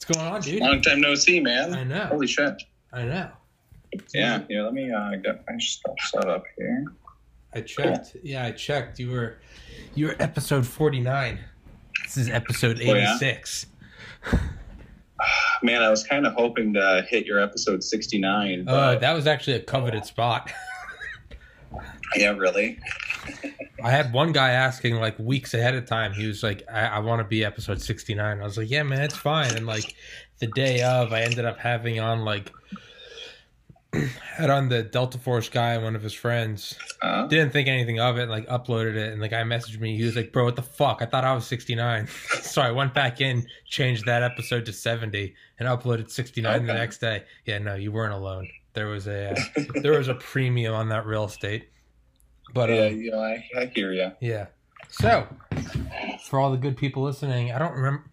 What's going on, dude? Long time no see, man. I know. Holy shit. I know. Yeah, yeah. Let me uh, get my stuff set up here. I checked. Yeah, I checked. You were you were episode forty nine. This is episode Oh, eighty yeah? Man, I was kind of hoping to hit your episode 69. Uh, that was actually a coveted spot. yeah, really? I had one guy asking like weeks ahead of time. He was like, "I, I want to be episode 69." I was like, "Yeah, man, it's fine." And like the day of, I ended up having on like had on the Delta Force guy, and one of his friends. Uh, Didn't think anything of it. and Like uploaded it, and the guy messaged me. He was like, "Bro, what the fuck? I thought I was 69." so I went back in, changed that episode to 70, and uploaded 69 the next day. Yeah, no, you weren't alone. There was a uh, there was a premium on that real estate. But yeah, uh, you know, I, I hear you. yeah. So, for all the good people listening, I don't remember.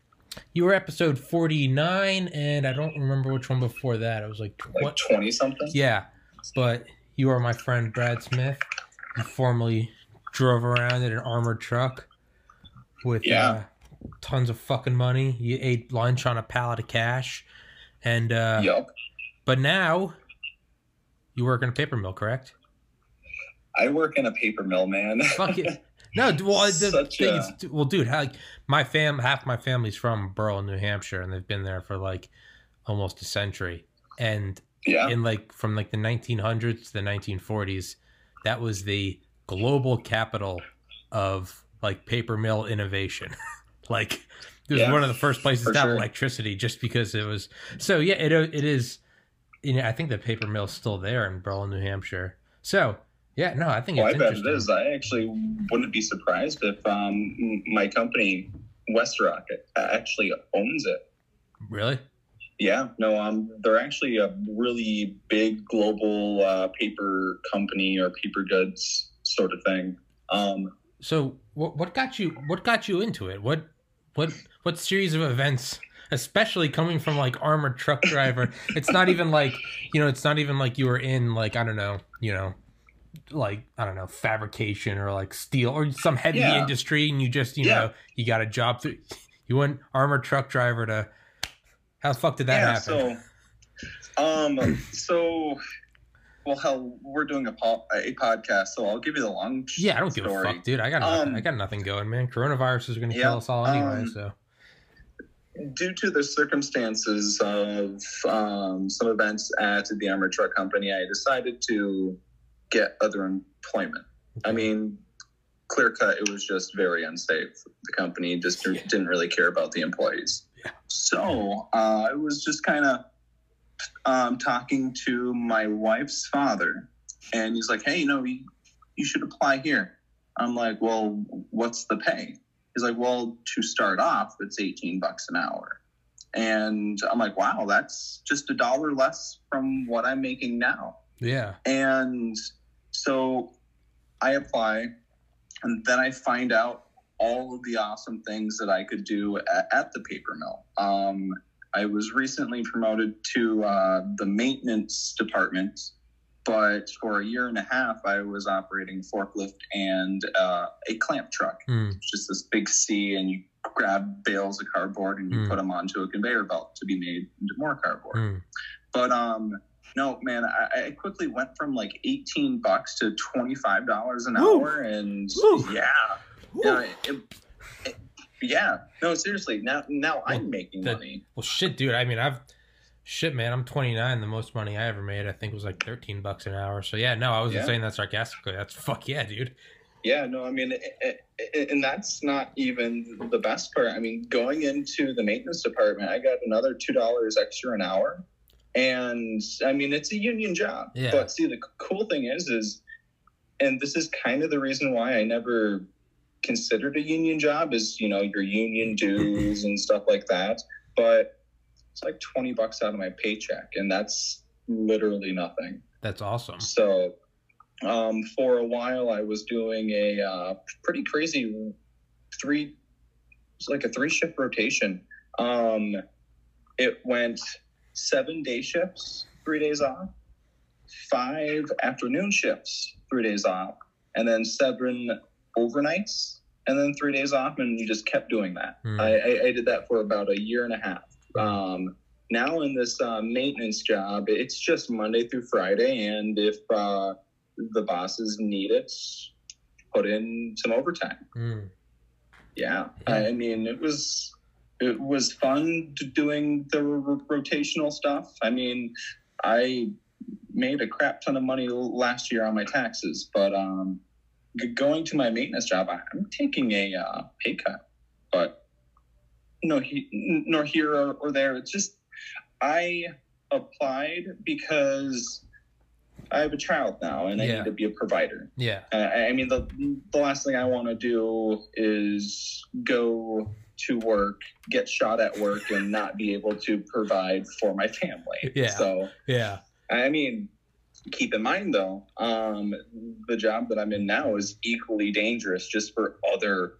You were episode 49, and I don't remember which one before that. It was like, tw- Like 20 something? Yeah. But you are my friend Brad Smith. You formerly drove around in an armored truck with Yeah. uh, tons of fucking money. You ate lunch on a pallet of cash. And, uh, Yup. but now you work in a paper mill, correct? I work in a paper mill, man. Fuck it. No, well, the Such thing a- is, well, dude, how, my fam, half my family's from Burl, New Hampshire, and they've been there for like almost a century. And yeah. in like from like the 1900s to the 1940s, that was the global capital of like paper mill innovation. like it was Yeah, one of the first places to have sure. electricity, just because it was. So yeah, it it is. You know, I think the paper mill's still there in Berlin, New Hampshire. So yeah, no, I think Well, I bet it is. I actually wouldn't be surprised if um, my company, WestRock, actually owns it. Really? Yeah, no, um, they're actually a really big global uh, paper company or paper goods sort of thing. Um, So what what got you what got you into it? What what what series of events especially coming from like armored truck driver. it's not even like, you know, it's not even like you were in like I don't know, you know, like I don't know, fabrication or like steel or some heavy Yeah. industry and you just, you Yeah. know, you got a job through you went armored truck driver to how the fuck did that yeah, happen? so, um, so, well, hell, we're doing a, po- a podcast, so I'll give you the long yeah, I don't give a fuck, dude. I got nothing. Um, I got nothing going, man. Coronavirus is going to kill us all anyway. um, so due to the circumstances of um, some events at the armored truck company, I decided to get other employment. I mean, clear cut, it was just very unsafe. The company just Yeah. didn't really care about the employees. Yeah. So uh, I was just kind of um, talking to my wife's father, and he's like, "Hey, you know, you, you should apply here." I'm like, "Well, what's the pay?" He's like, "Well, to start off, it's 18 bucks an hour." And I'm like, "Wow, that's just a dollar less from what I'm making now." yeah, And so I apply, and then I find out all of the awesome things that I could do at, at the paper mill. Um, I was recently promoted to uh, the maintenance department, but for a year and a half, I was operating forklift and uh, a clamp truck. Hmm. It's just this big C, and you grab bales of cardboard and you Mm. put them onto a conveyor belt to be made into more cardboard. Hmm. But um, no, man, I, I quickly went from like eighteen bucks to twenty five dollars an Woo. hour, and Woo. yeah, yeah, it, it- yeah. No, seriously. Now, now I'm making the- money. Well, shit, dude. I mean, I've shit, man. I'm 29. The most money I ever made, I think, was like 13 bucks an hour. So yeah, no, I wasn't Yeah. saying that sarcastically. That's fuck yeah, dude. Yeah, no, I mean, it, it, and that's not even the best part. I mean, going into the maintenance department, I got another two dollars extra an hour, and I mean, it's a union job. Yeah. But see, the cool thing is, is, and this is kind of the reason why I never considered a union job is you know your union dues and stuff like that. But it's like 20 bucks out of my paycheck and that's literally nothing That's awesome. so um, for a while i was doing a uh, pretty crazy three it's like a three shift rotation um, it went seven day shifts three days off five afternoon shifts three days off and then seven overnights and then three days off and you just kept doing that. Hmm. I, I, I did that for about a year and a half. Um, now in this uh, maintenance job it's just monday through friday and if uh, the bosses need it put in some overtime. Mm. yeah. I I mean it was it was fun doing the r- rotational stuff i mean i made a crap ton of money last year on my taxes but um g- going to my maintenance job i'm taking a uh, pay cut but no he, nor here or, or there it's just i applied because i have a child now and i Yeah. need to be a provider Yeah. uh, I I mean, the the last thing I want to do is go to work, get shot at work, and not be able to provide for my family. Yeah. So, Yeah. I mean, keep in mind though, um, the job that I'm in now is equally dangerous, just for other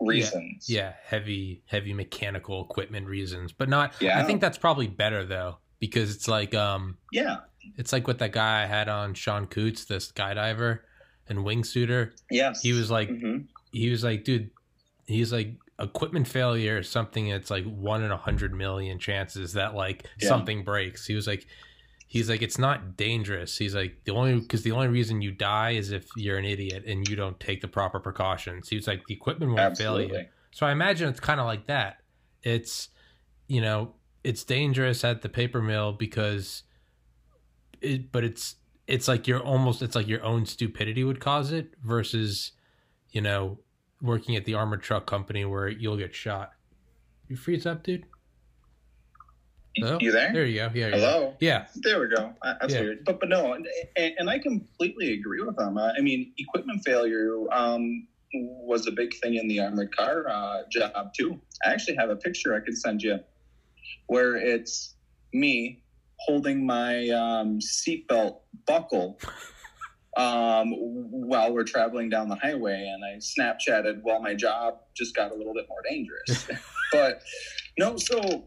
reasons. Yeah. Heavy, heavy mechanical equipment reasons, but not. Yeah. I think that's probably better though, because it's like, um, Yeah. it's like what that guy I had on Sean Coots, this skydiver and wingsuiter. Yes. He was like, Mhm. he was like, dude, he's like, equipment failure is something that's like one in a hundred million chances that like Yeah. something breaks. He was like, he's like, it's not dangerous. He's like, the only, because the only reason you die is if you're an idiot and you don't take the proper precautions. He was like, the equipment won't fail you. So I imagine it's kind of like that. It's, you know, it's dangerous at the paper mill because it, but it's, it's like you're almost, it's like your own stupidity would cause it versus, you know, working at the armored truck company where you'll get shot. You freeze up, dude? Hello? You there? There you go. Yeah. Hello. Yeah. There we go. That's Yeah. weird, but but no, and, and I completely agree with them. I mean, equipment failure um, was a big thing in the armored car uh, job too. I actually have a picture I could send you, where it's me holding my um, seatbelt buckle um, while we're traveling down the highway, and I Snapchatted while my job just got a little bit more dangerous. but no, so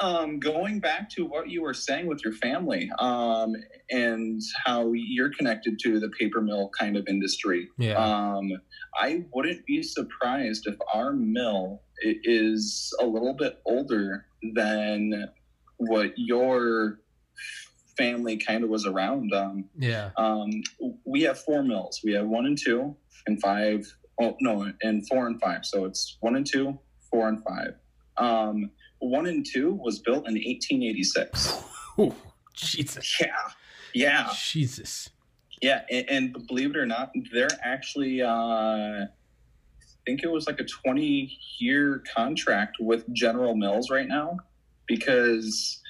um, going back to what you were saying with your family um, and how you're connected to the paper mill kind of industry, Yeah. um, I wouldn't be surprised if our mill is a little bit older than what your family kind of was around. Um, yeah. um, we have four mills. We have one and two, and five. Oh no, and four and five. So it's one and two, four and five. Um, one and two was built in 1886. Ooh, Jesus. Yeah, yeah, Jesus. yeah. And, and believe it or not, they're actually. Uh, I think it was like a 20 year contract with General Mills right now, because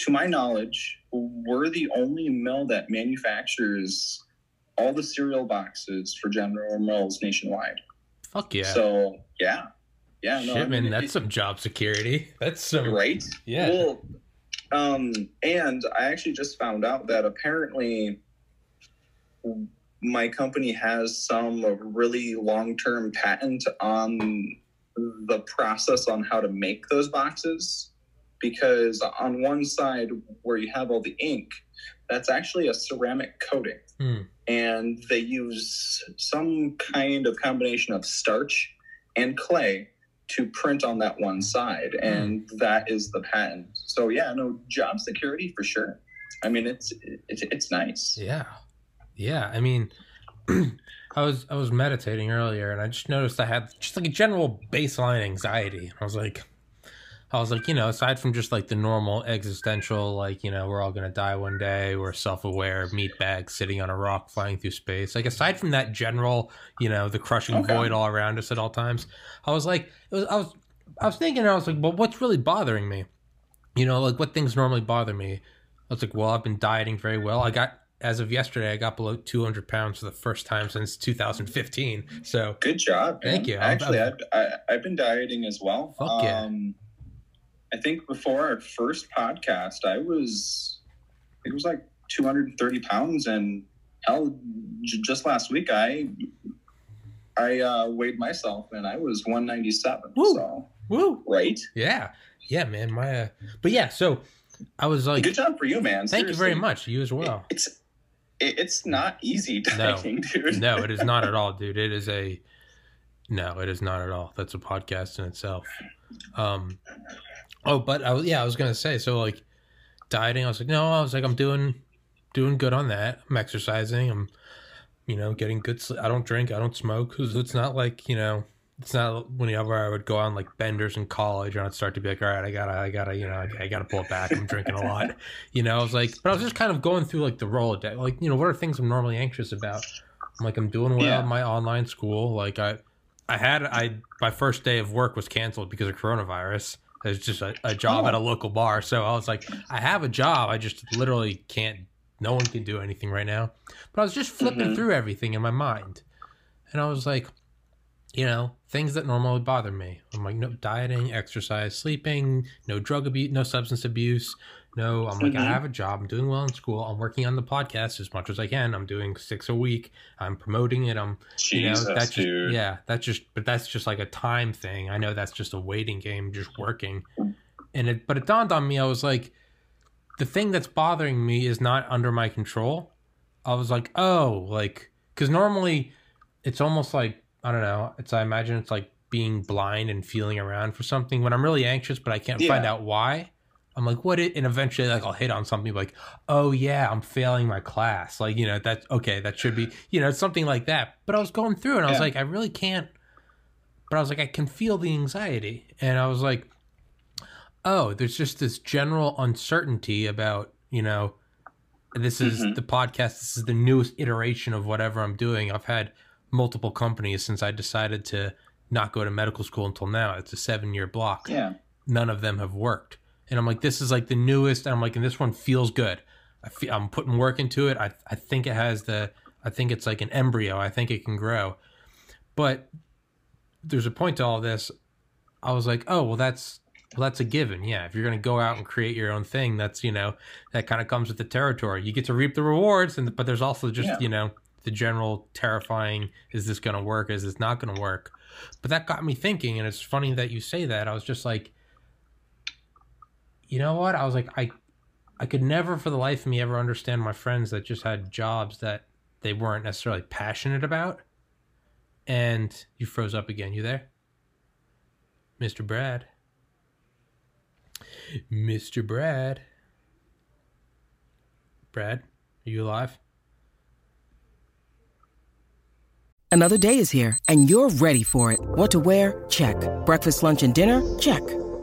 to my knowledge, we're the only mill that manufactures all the cereal boxes for General Mills nationwide. Fuck yeah. So yeah, yeah, no, I Shit, man, that's it- some job security. That's some right. Yeah. Well, um, and I actually just found out that apparently my company has some really long-term patent on the process on how to make those boxes because on one side where you have all the ink that's actually a ceramic coating Hmm. and they use some kind of combination of starch and clay to print on that one side and that is the patent so yeah no job security for sure i mean it's it's, it's nice Yeah. Yeah. I mean, I was I was meditating earlier and I just noticed I had just like a general baseline anxiety. I was like I was like, you know, aside from just like the normal existential, like, you know, we're all gonna die one day, we're self aware, meat bags sitting on a rock flying through space. Like aside from that general, you know, the crushing Okay. void all around us at all times, I was like it was I was I was thinking I was like, well what's really bothering me? You know, like what things normally bother me? I was like, well, I've been dieting very well. I got as of yesterday, I got below 200 pounds for the first time since 2015. So good job man. Thank you. Actually I've, I, I've been dieting as well Fuck yeah. um I think before our first podcast, I was, it was like 230 pounds, and hell, j- just last week I, I uh, weighed myself, and I was 197. Woo. So Woo! right, Yeah, yeah, man. My, uh, but yeah. So I was like, good job for you, man. thank you very much. You as well. It's it, it's not easy dieting, dude. no, it is not at all, dude. It is a no, it is not at all. That's a podcast in itself. Um, oh, but I was yeah, I was gonna say so like dieting. I was like, no, I was like, I'm doing doing good on that. I'm exercising. I'm you know getting good. Sleep. I don't drink. I don't smoke. 'Cause It's not like you know. It's not whenever I would go on like benders in college and I'd start to be like, all right, I gotta, I gotta, you know, I, I gotta pull it back. I'm drinking a lot, you know. I was like, but I was just kind of going through like the Rolodex, like you know, what are things I'm normally anxious about? I'm like, I'm doing well Yeah. at my online school. Like I, I had, I my first day of work was canceled because of coronavirus. It's just a, a job Oh. at a local bar, so I was like, I have a job. I just literally can't. No one can do anything right now. But I was just flipping Mhm. through everything in my mind, and I was like, you know, things that normally bother me. I'm like, no dieting, exercise, sleeping, no drug abuse, no substance abuse. No, I'm like, I Mhm. have a job. I'm doing well in school. I'm working on the podcast as much as I can. I'm doing six a week. I'm promoting it. I'm, you know, that's just, dude. yeah, that's just, but that's just like a time thing. I know that's just a waiting game, just working. And it, but it dawned on me, I was like, the thing that's bothering me is not under my control. I was like, oh, like, because normally it's almost like, I don't know, it's, I imagine it's like being blind and feeling around for something when I'm really anxious, but I can't find out why. I'm like, what? It, and eventually, like, I'll hit on something like, oh, yeah, I'm failing my class. Like, you know, that's okay. That should be, you know, something like that. But I was going through and I was Yeah. like, I really can't. But I was like, I can feel the anxiety. And I was like, oh, there's just this general uncertainty about, you know, this is Mhm. the podcast. This is the newest iteration of whatever I'm doing. I've had multiple companies since I decided to not go to medical school until now. It's a seven year block Yeah. none of them have worked. And I'm like, this is like the newest. And I'm like, and this one feels good. I feel, I'm putting work into it. I, I think it has the, I think it's like an embryo. I think it can grow. But there's a point to all this. I was like, oh, well, that's, well, that's a given. Yeah. If you're going to go out and create your own thing, that's, you know, that kind of comes with the territory. You get to reap the rewards. And, but there's also just, Yeah. you know, the general terrifying, is this going to work? Is this not going to work? But that got me thinking. And it's funny that you say that. I was just like, you know what? I was like, I, I could never for the life of me ever understand my friends that just had jobs that they weren't necessarily passionate about. And you froze up again. You there? Mr. Brad. Mr. Brad. Brad, are you alive? Another day is here, and you're ready for it. What to wear? Check. Breakfast, lunch, and dinner? Check.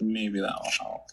Maybe that will help.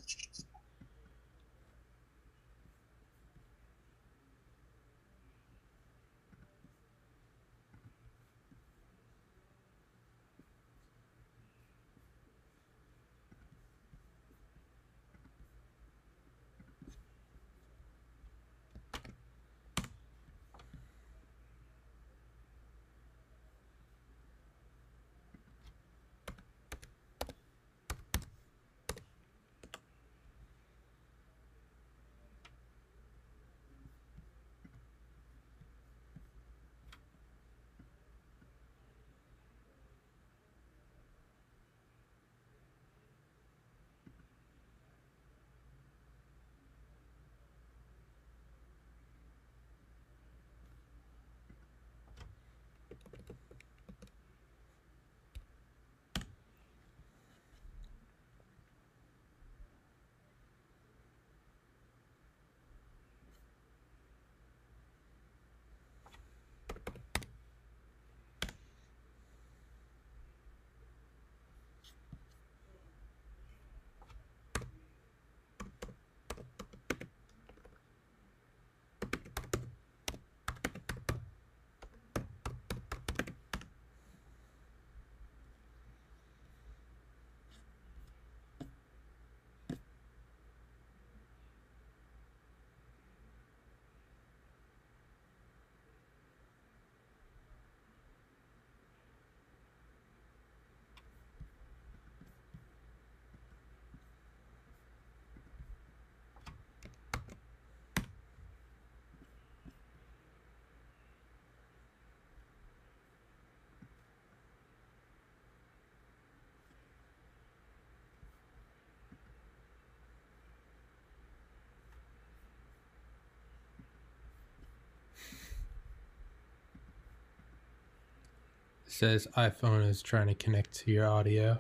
Says iPhone is trying to connect to your audio.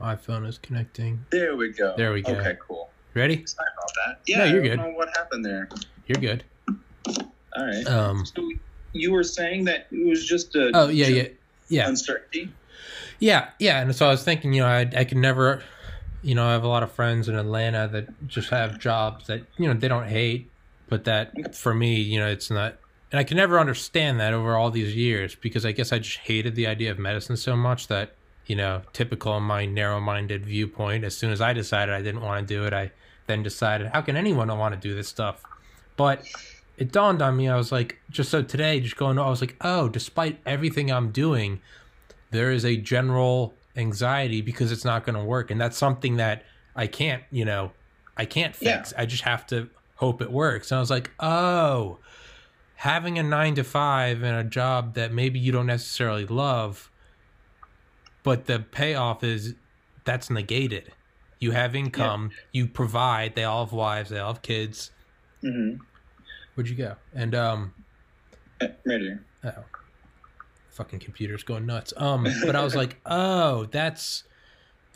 iPhone is connecting. There we go. There we go. Okay, cool. Ready? Sorry about that. No, Yeah, you're I good. don't know what happened there. You're good. All right. Um. so you were saying that it was just a Oh yeah, yeah, yeah, uncertainty. yeah, yeah. And so I was thinking, you know, I I could never, you know, I have a lot of friends in Atlanta that just have jobs that you know they don't hate, but that for me, you know, it's not. And I can never understand that over all these years because I guess I just hated the idea of medicine so much that you know, typical my narrow-minded viewpoint. As soon as I decided I didn't want to do it, I then decided, how can anyone want to do this stuff? But it dawned on me, I was like, just so today, just going, I was like, oh, despite everything I'm doing, there is a general anxiety because it's not going to work. And that's something that I can't, you know, I can't fix. I just have to hope it works. And I was like, oh, having a nine to five and a job that maybe you don't necessarily love, but the payoff is that's negated. You have income, you provide, they all have wives, they all have kids. Mm-hmm. Where'd you go? And um Right here. oh fucking computer's going nuts. Um but I was like, oh, that's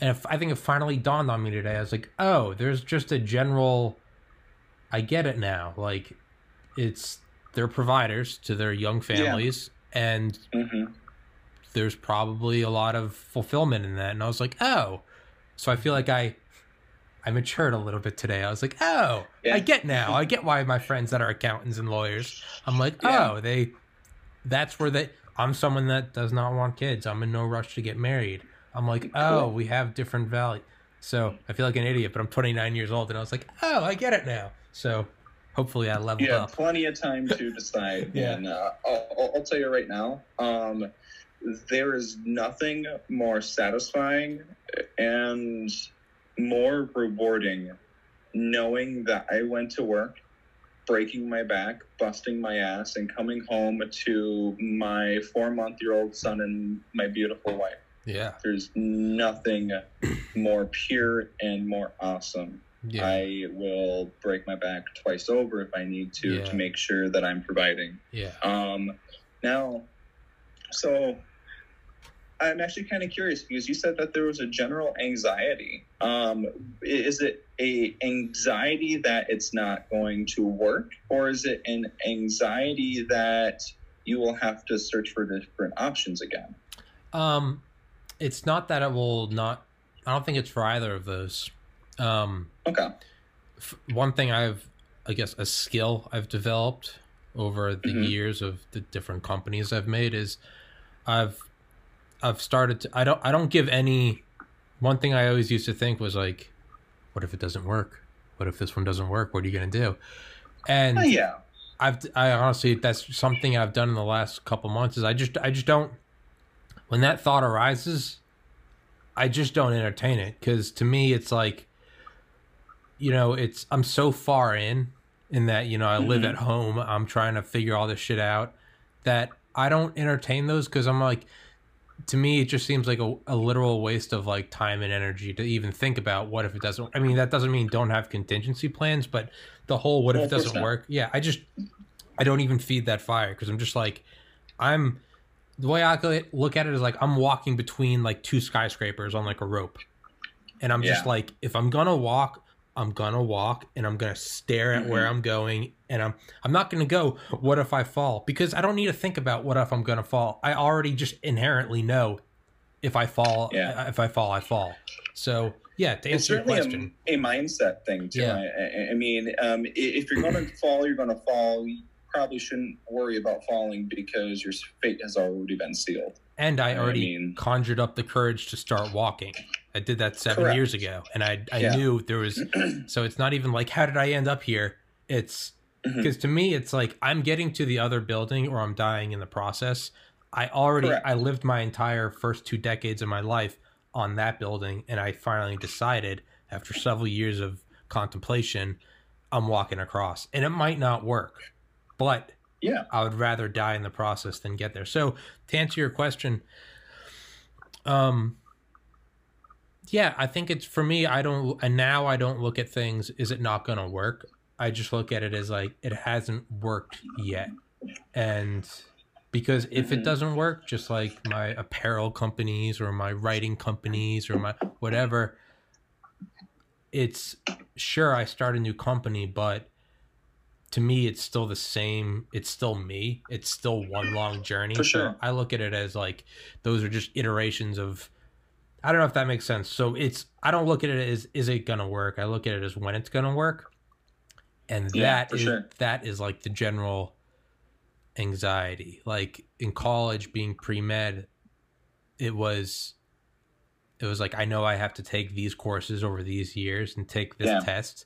and if, I think it finally dawned on me today. I was like, oh, there's just a general I get it now. Like it's they're providers to their young families and Mm-hmm. there's probably a lot of fulfillment in that and i was like oh so i feel like i i matured a little bit today i was like oh Yeah. i get now i get why my friends that are accountants and lawyers i'm like Yeah. oh they that's where they i'm someone that does not want kids i'm in no rush to get married i'm like oh we have different value so i feel like an idiot but i'm 29 years old and i was like oh i get it now so hopefully i leveled have up plenty of time to decide. Yeah. And uh, I'll, I'll- I'll tell you right now, um, there is nothing more satisfying and more rewarding knowing that I went to work, breaking my back, busting my ass, and coming home to my four month year old son and my beautiful wife. Yeah There's nothing more pure and more awesome. yeah I will break my back twice over if I need to Yeah. to make sure that I'm providing. yeah Um, now, so I'm actually kind of curious because you said that there was a general anxiety. Um, is it a anxiety that it's not going to work, or is it an anxiety that you will have to search for different options again? Um, it's not that it will not. I don't think it's for either of those. Um, Okay. f- one thing I've, I guess, a skill I've developed over the Mhm. years of the different companies I've made is, I've, I've started to. I don't. I don't give any. One thing I always used to think was like, what if it doesn't work? What if this one doesn't work? What are you gonna do? And Oh, yeah. I've I honestly that's something I've done in the last couple months is I just I just don't when that thought arises I just don't entertain it cuz to me it's like you know it's I'm so far in in that you know I live Mhm. at home I'm trying to figure all this shit out that I don't entertain those cuz I'm like to me it just seems like a, a literal waste of like time and energy to even think about what if it doesn't I mean that doesn't mean don't have contingency plans but the whole what if it doesn't work yeah I just I don't even feed that fire because I'm just like I'm the way I look at- it is like I'm walking between like two skyscrapers on like a rope and I'm just Yeah. like if I'm gonna walk I'm gonna walk and I'm gonna stare at where Mhm. I'm going and I'm I'm not gonna go what if I fall because I don't need to think about what if I'm gonna fall I already just inherently know if I fall Yeah. if I fall I fall so yeah to it's answer your question a, a mindset thing too. Yeah. I, I- mean, um, if you're going to fall, you're going to fall. You probably shouldn't worry about falling because your fate has already been sealed. and I I already mean- conjured up the courage to start walking I did that seven Correct. years ago and I I Yeah. knew there was so it's not even like how did I end up here it's mm-hmm. because to me it's like i'm getting to the other building or i'm dying in the process i already Correct. i lived my entire first two decades of my life on that building and i finally decided after several years of contemplation i'm walking across and it might not work but Yeah. i would rather die in the process than get there so to answer your question um yeah i think it's for me i don't and now i don't look at things is it not going to work I just look at it as like it hasn't worked yet. And because if it Mhm. doesn't work, just like my apparel companies or my writing companies or my whatever, it's sure I start a new company, but to me it's still the same. It's still me. It's still one long journey. For So sure. i look at it as like those are just iterations of i don't know if that makes sense. So it's i don't look at it as is it gonna work? I look at it as when it's gonna work. And Yeah, that is sure. that is like the general anxiety. Like in college being pre-med it was it was like i know i have to take these courses over these years and take this Yeah. test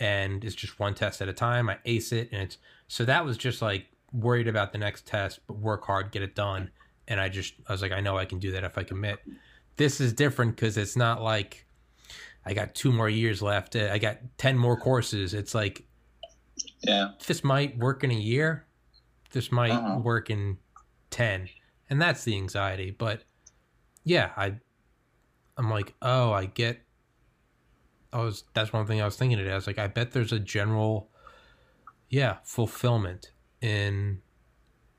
and it's just one test at a time. I ace it and it's so that was just like worried about the next test but work hard get it done. And i just i was like i know i can do that if i commit. This is different because it's not like i got two more years left. I got 10 more courses. It's like Yeah. this might work in a year. This might Uh-huh. work in 10 and that's the anxiety. But yeah i i'm like oh i get i was that's one thing i was thinking today i was like i bet there's a general yeah fulfillment in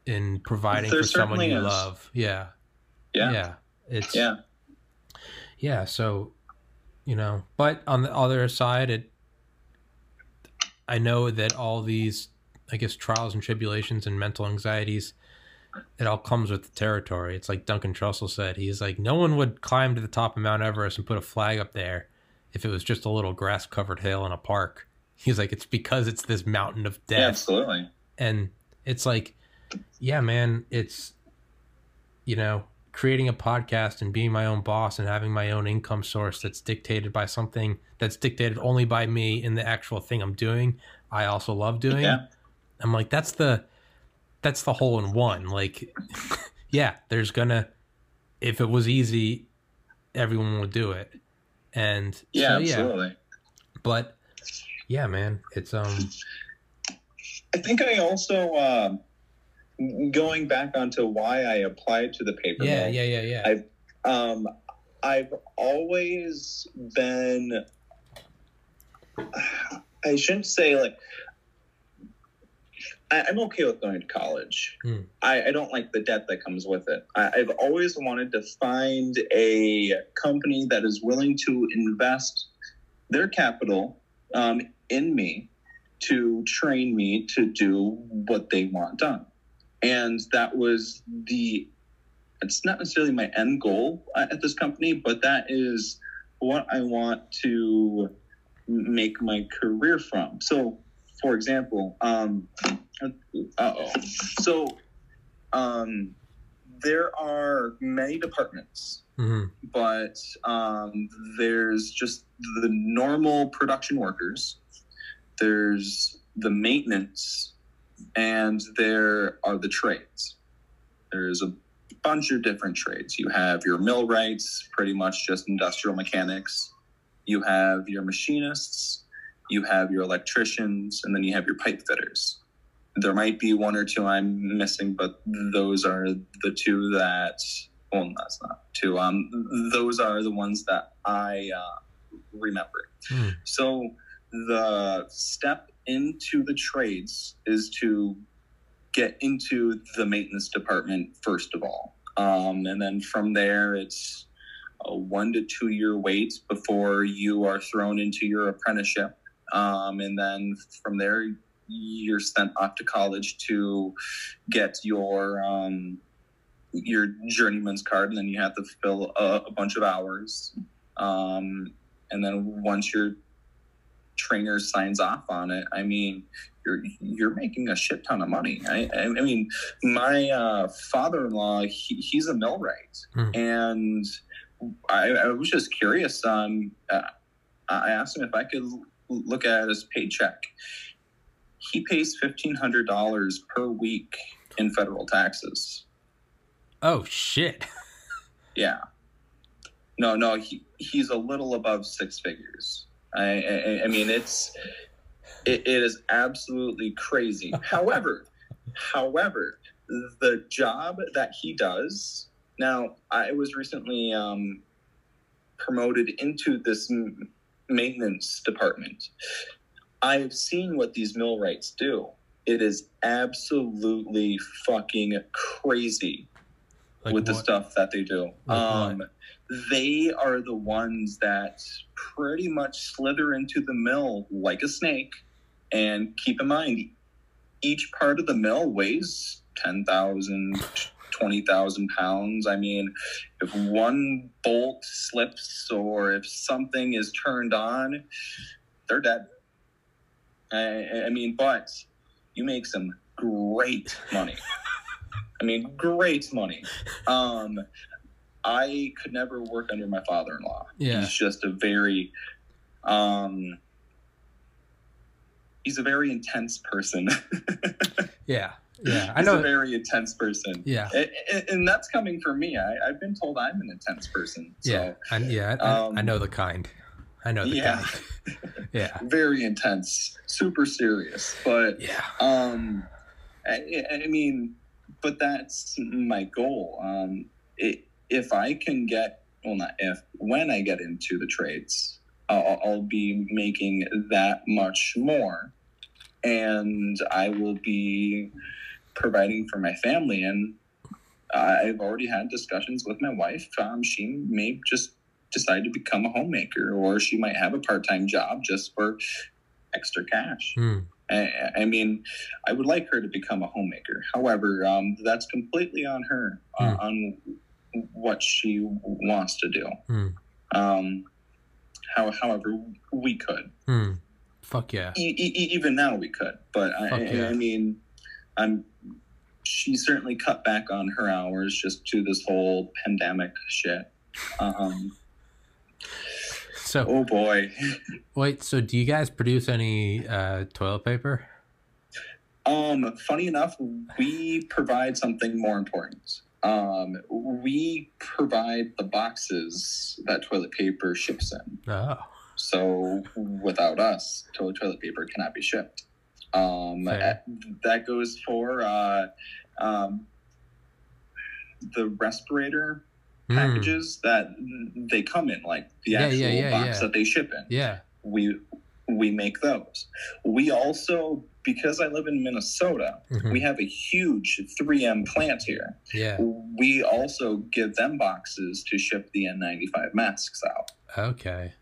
in providing There for someone you is. love yeah Yeah. yeah it's Yeah. yeah so you know but on the other side it i know that all these i guess trials and tribulations and mental anxieties it all comes with the territory it's like duncan trussell said he's like no one would climb to the top of mount everest and put a flag up there if it was just a little grass covered hill in a park. He's like it's because it's this mountain of Yeah, death. absolutely. and it's like yeah man it's you know creating a podcast and being my own boss and having my own income source that's dictated by something that's dictated only by me in the actual thing i'm doing i also love doing. Yeah. i'm like that's the that's the hole in one. Like yeah there's gonna if it was easy everyone would do it and Yeah, so, yeah absolutely. but yeah man it's um I think I also um, going back onto why I applied to the paper. yeah mill, yeah yeah yeah I- Um, I've always been. I shouldn't say like. I, I'm okay with going to college. Hmm. I, I don't like the debt that comes with it. I, I've always wanted to find a company that is willing to invest their capital um, in me to train me to do what they want done. And that was the, it's not necessarily my end goal at this company, but that is what I want to make my career from. So, for example, um, oh. So, um, there are many departments hmm but um, there's just the normal production workers. There's the maintenance, and there are the trades. There's a bunch of different trades. You have your millwrights, pretty much just industrial mechanics. You have your machinists. You have your electricians, and then you have your pipe fitters. There might be one or two I'm missing, but those are the two that well, that's not two. Um, those are the ones that I uh, remember. Hmm. So the step into the trades is to get into the maintenance department first of all, um, and then from there it's a one to two year wait before you are thrown into your apprenticeship, um, and then from there you're sent off to college to get your um, your journeyman's card, and then you have to fill a, a bunch of hours. Um, and then once your trainer signs off on it, I mean, you're you're making a shit ton of money. I, I, I mean, my uh, father-in-law, he, he's a millwright, Hmm. and I, I was just curious. Um, uh, I asked him if I could look at his paycheck. He pays fifteen hundred dollars per week in federal taxes. oh shit Yeah. No, no, he, he's a little above six figures. I, I, I mean, it's it, it is absolutely crazy. however, however, the job that he does now, I was recently um, promoted into this maintenance department. I've seen what these millwrights do. It is absolutely fucking crazy Like with the stuff that they do. Like um, they are the ones that pretty much slither into the mill like a snake. And keep in mind, each part of the mill weighs 10,000, 20,000 pounds. I mean, if one bolt slips or if something is turned on, they're dead. I, I mean, but you make some great money. I mean, great money. Um, I could never work under my father-in-law. Yeah. He's just a very, um, he's a very intense person. Yeah, yeah. I he's know. a very intense person. yeah, A- a- And that's coming from me. I, I've been told I'm an intense person. So, yeah, I, yeah. I, um, I know the kind. I know the yeah. kind. Yeah, very intense, super serious. But yeah. Um, I, I mean, but that's my goal. Um, it, if I can get, well, not if, when I get into the trades, I'll, I'll be making that much more, and I will be providing for my family. And I've already had discussions with my wife. Um, she may just decide to become a homemaker, or she might have a part-time job just for extra cash. Hmm. I, I mean, I would like her to become a homemaker. However, um, that's completely on her, uh, on what she wants to do. Hmm. Um, how, however, we could. Hmm. Fuck yeah. E- e- even now, we could. But I, yeah. I mean, I'm. She certainly cut back on her hours just to this whole pandemic shit. Um, So oh boy. wait. So do you guys produce any uh, toilet paper? Um, funny enough, we provide something more important. Um, we provide the boxes that toilet paper ships in. Oh, So without us, toilet toilet paper cannot be shipped. Um, Fair. that goes for uh, um, the respirator Hmm. packages that they come in, like the Yeah, actual yeah, yeah, box that they ship in Yeah. we we make those. We also because I live in Minnesota, Mhm. we have a huge 3M plant here. Yeah. We also give them boxes to ship the N95 masks out. Okay.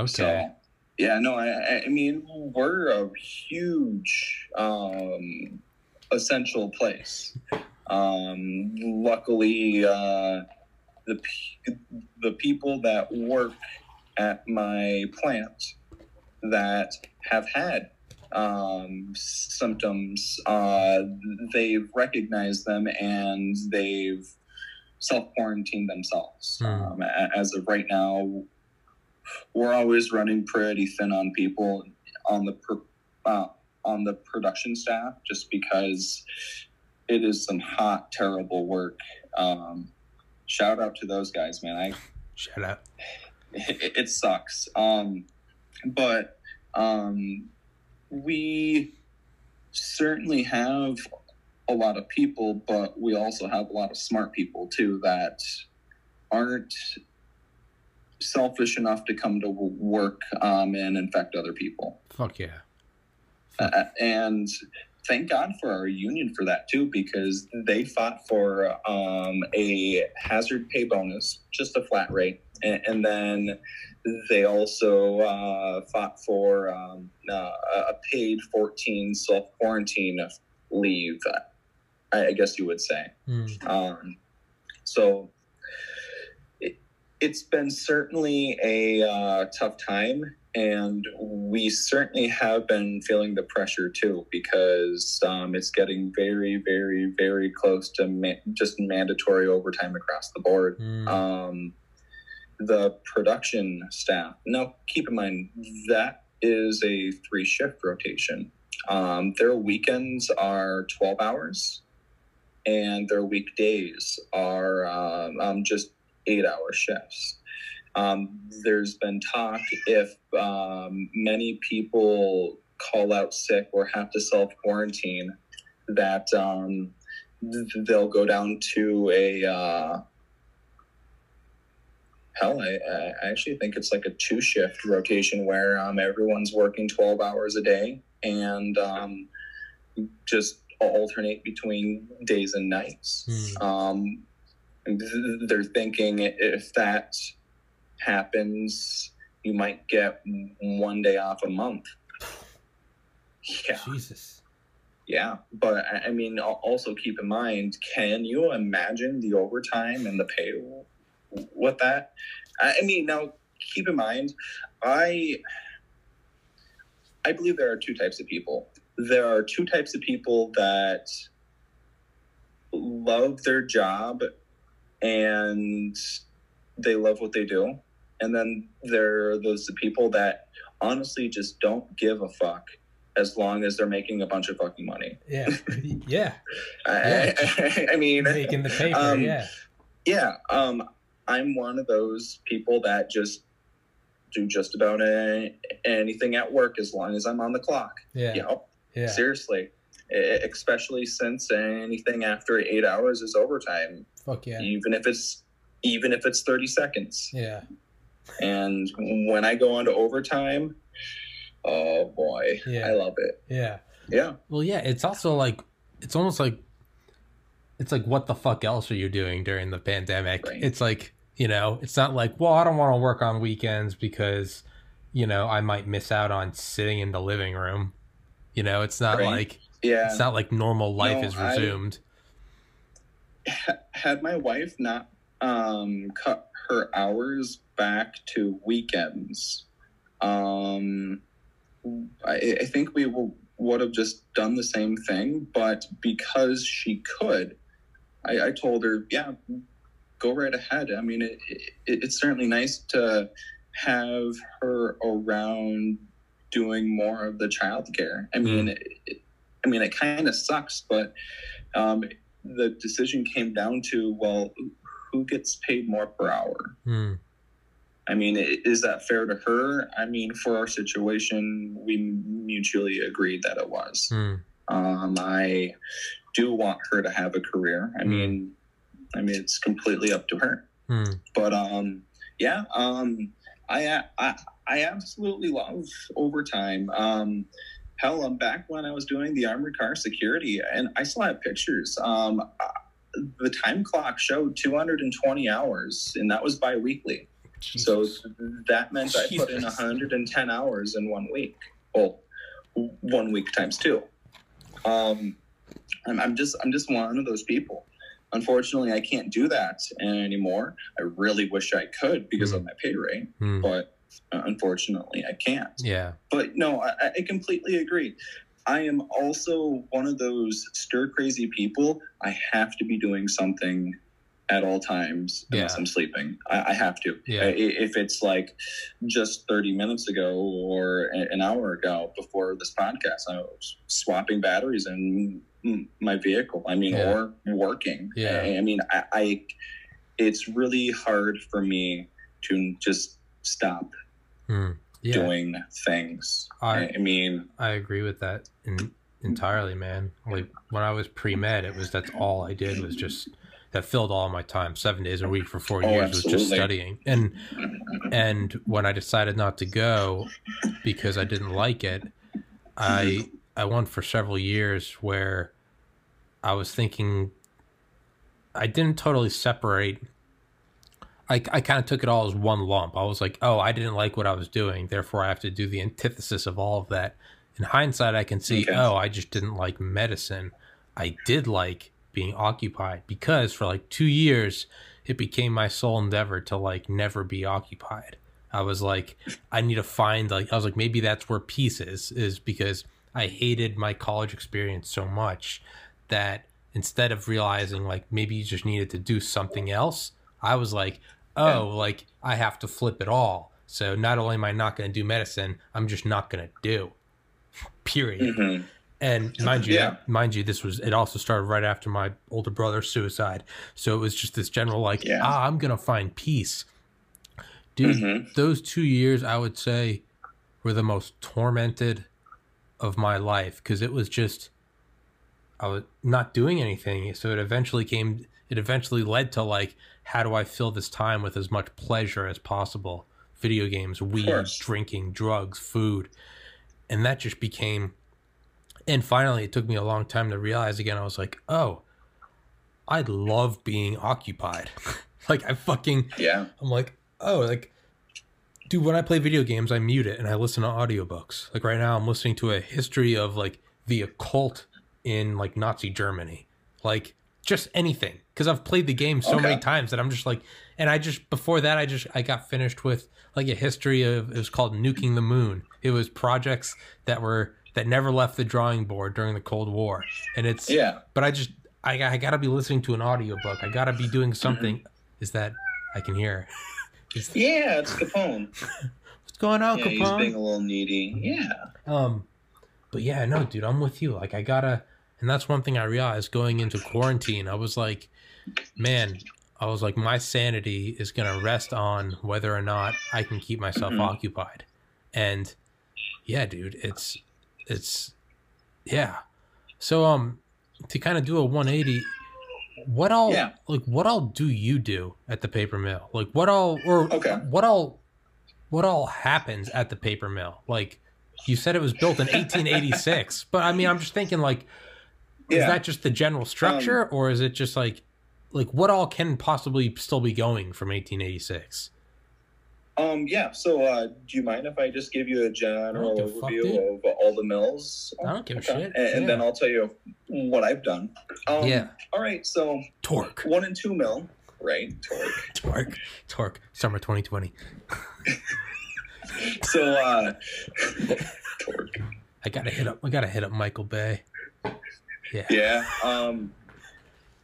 Okay. So yeah, no, I, I mean we're a huge um, essential place. Um, luckily, uh, the the people that work at my plant that have had um, symptoms, uh, they've recognized them and they've self quarantined themselves. Hmm. Um, as of right now, we're always running pretty thin on people on the pro- uh, on the production staff, just because it is some hot, terrible work. Um, shout out to those guys, man. I Shut up. it, it sucks. Um, but um, we certainly have a lot of people, but we also have a lot of smart people too that aren't selfish enough to come to work um, and infect other people. Fuck yeah. Uh, and thank God for our union for that too, because they fought for um, a hazard pay bonus, just a flat rate, and, and then they also uh, fought for um, uh, a paid 14 self quarantine leave. I, I guess you would say. Hmm. Um, so it, it's been certainly a uh, tough time, and we certainly have been feeling the pressure too because um, it's getting very, very, very close to ma- just mandatory overtime across the board. Hmm. Um, the production staff. Now, keep in mind that is a three shift rotation. Um, their weekends are 12 hours, and their weekdays are um, um, just eight hour shifts. Um, there's been talk if um, many people call out sick or have to self quarantine, that um, th- they'll go down to a uh, hell, I, I actually think it's like a two shift rotation where um, everyone's working 12 hours a day and um, just alternate between days and nights. Um, they're thinking if that happens, you might get one day off a month. Yeah. Jesus. Yeah, but I- mean, also keep in mind, can you imagine the overtime and the pay with that? I mean, now keep in mind, I I believe there are two types of people. There are two types of people that love their job and they love what they do, and then there are those people that honestly just don't give a fuck as long as they're making a bunch of fucking money. Yeah. yeah. I, I, I mean, Making the paper. Um, yeah. yeah, um, I'm one of those people that just do just about a, anything at work as long as I'm on the clock. Yeah. You know, Yeah. seriously, E- especially since anything after eight hours is overtime, Fuck yeah. even if it's even if it's 30 seconds. Yeah. And when I go into overtime, oh boy, Yeah. I love it. Yeah. Yeah, Well, yeah, it's also like it's almost like it's like what the fuck else are you doing during the pandemic? Right. It's like, you know, it's not like, well, I don't want to work on weekends because, you know, I might miss out on sitting in the living room. You know, it's not Right. like yeah. it's not like normal life No, is resumed. ha- had my wife not um, cut her hours back to weekends, um, I, I think we will, would have just done the same thing. But because she could, I, I told her, yeah, go right ahead. I mean, it, it, it's certainly nice to have her around doing more of the childcare. I mean, it, I mean, it kind of sucks, but um, the decision came down to well, who gets paid more per hour? Hmm. I mean, is that fair to her? I mean, for our situation, we mutually agreed that it was. Hmm. Um, I do want her to have a career. I Hmm. mean, I mean, it's completely up to her. But um, yeah, um, I, I I absolutely love overtime. Um, hell, I'm back when I was doing the armored car security, and I still have pictures. Um, the time clock showed 220 hours, and that was bi-weekly. So that meant I put in 110 hours in one week. Well, one week times two. Um, I'm, I'm just I'm just one of those people. Unfortunately, I can't do that anymore. I really wish I could because of my pay rate, Hmm. but uh, unfortunately, I can't. Yeah. But no, I, I completely agree. I am also one of those stir crazy people. I have to be doing something at all times unless Yeah. I'm sleeping. I, I have to. Yeah. I- If it's like just 30 minutes ago or an hour ago before this podcast, I was swapping batteries in my vehicle. I mean, Yeah. or working. Yeah. I, I mean, I, I, it's really hard for me to just stop Hmm. Yeah. doing things. I- I, mean, I agree with that in, entirely, man. Like when I was pre med, it was that's all I did was just that filled all my time, seven days a week for four Oh, years was just studying. And and when I decided not to go because I didn't like it, I I went for several years where I was thinking I didn't totally separate. I, I kind of took it all as one lump. I was like, oh, I didn't like what I was doing. Therefore, I have to do the antithesis of all of that. In hindsight, I can see, Okay. oh, I just didn't like medicine. I did like being occupied because for like two years, it became my sole endeavor to like never be occupied. I was like, I need to find like I was like maybe that's where peace is is because I hated my college experience so much that instead of realizing like maybe you just needed to do something else, I was like, oh, like I have to flip it all. So not only am I not going to do medicine, I'm just not going to do. Period. mhm. And mind you, Yeah. mind you, this was it. Also started right after my older brother's suicide, so it was just this general like, Yeah. ah, I'm gonna find peace, dude. Mhm. Those two years, I would say, were the most tormented of my life because it was just I was not doing anything. So it eventually came. it eventually led to like how do I fill this time with as much pleasure as possible? Video games, weed, drinking, drugs, food. And that just became and finally it took me a long time to realize again I was like, "Oh, I love being occupied." like I fucking Yeah. I'm like, "Oh, like dude, when I play video games, I mute it and I listen to audiobooks. Like right now I'm listening to a history of like the occult in like Nazi Germany. Like just anything because I've played the game so many times that I'm just like and I just before that I just I got finished with like a history of it was called Nuking the Moon. It was projects that were that never left the drawing board during the Cold War. And it's Yeah. but I just I, I got to be listening to an audiobook. I got to be doing something is that I can hear. Is- Yeah, it's Capone. What's going on, yeah, he's Capone? being a little needy. Yeah. Um, but yeah, no, dude, I'm with you. Like, I gotta, and that's one thing I realized going into quarantine. I was like, man, I was like, my sanity is gonna rest on whether or not I can keep myself Mhm. occupied. And yeah, dude, it's, it's, yeah. So, um, to kind of do a 180, what all, Yeah. like, what all do you do at the paper mill? Like, what all, or Okay. what all, what all happens at the paper mill? Like, you said it was built in 1886, but I mean, I'm just thinking, like, is Yeah. that just the general structure, or is it just like, like what all can possibly still be going from 1886? Um. Yeah. So, uh, do you mind if I just give you a general a overview of all the mills? I don't give a Okay. shit. And, and Yeah. then I'll tell you what I've done. Um, Yeah. All right. So, Torque, one and two mill, right? Torque. torque, torque. Summer 2020. So, uh, torque. I gotta hit up. I gotta hit up Michael Bay. Yeah. Yeah. Um.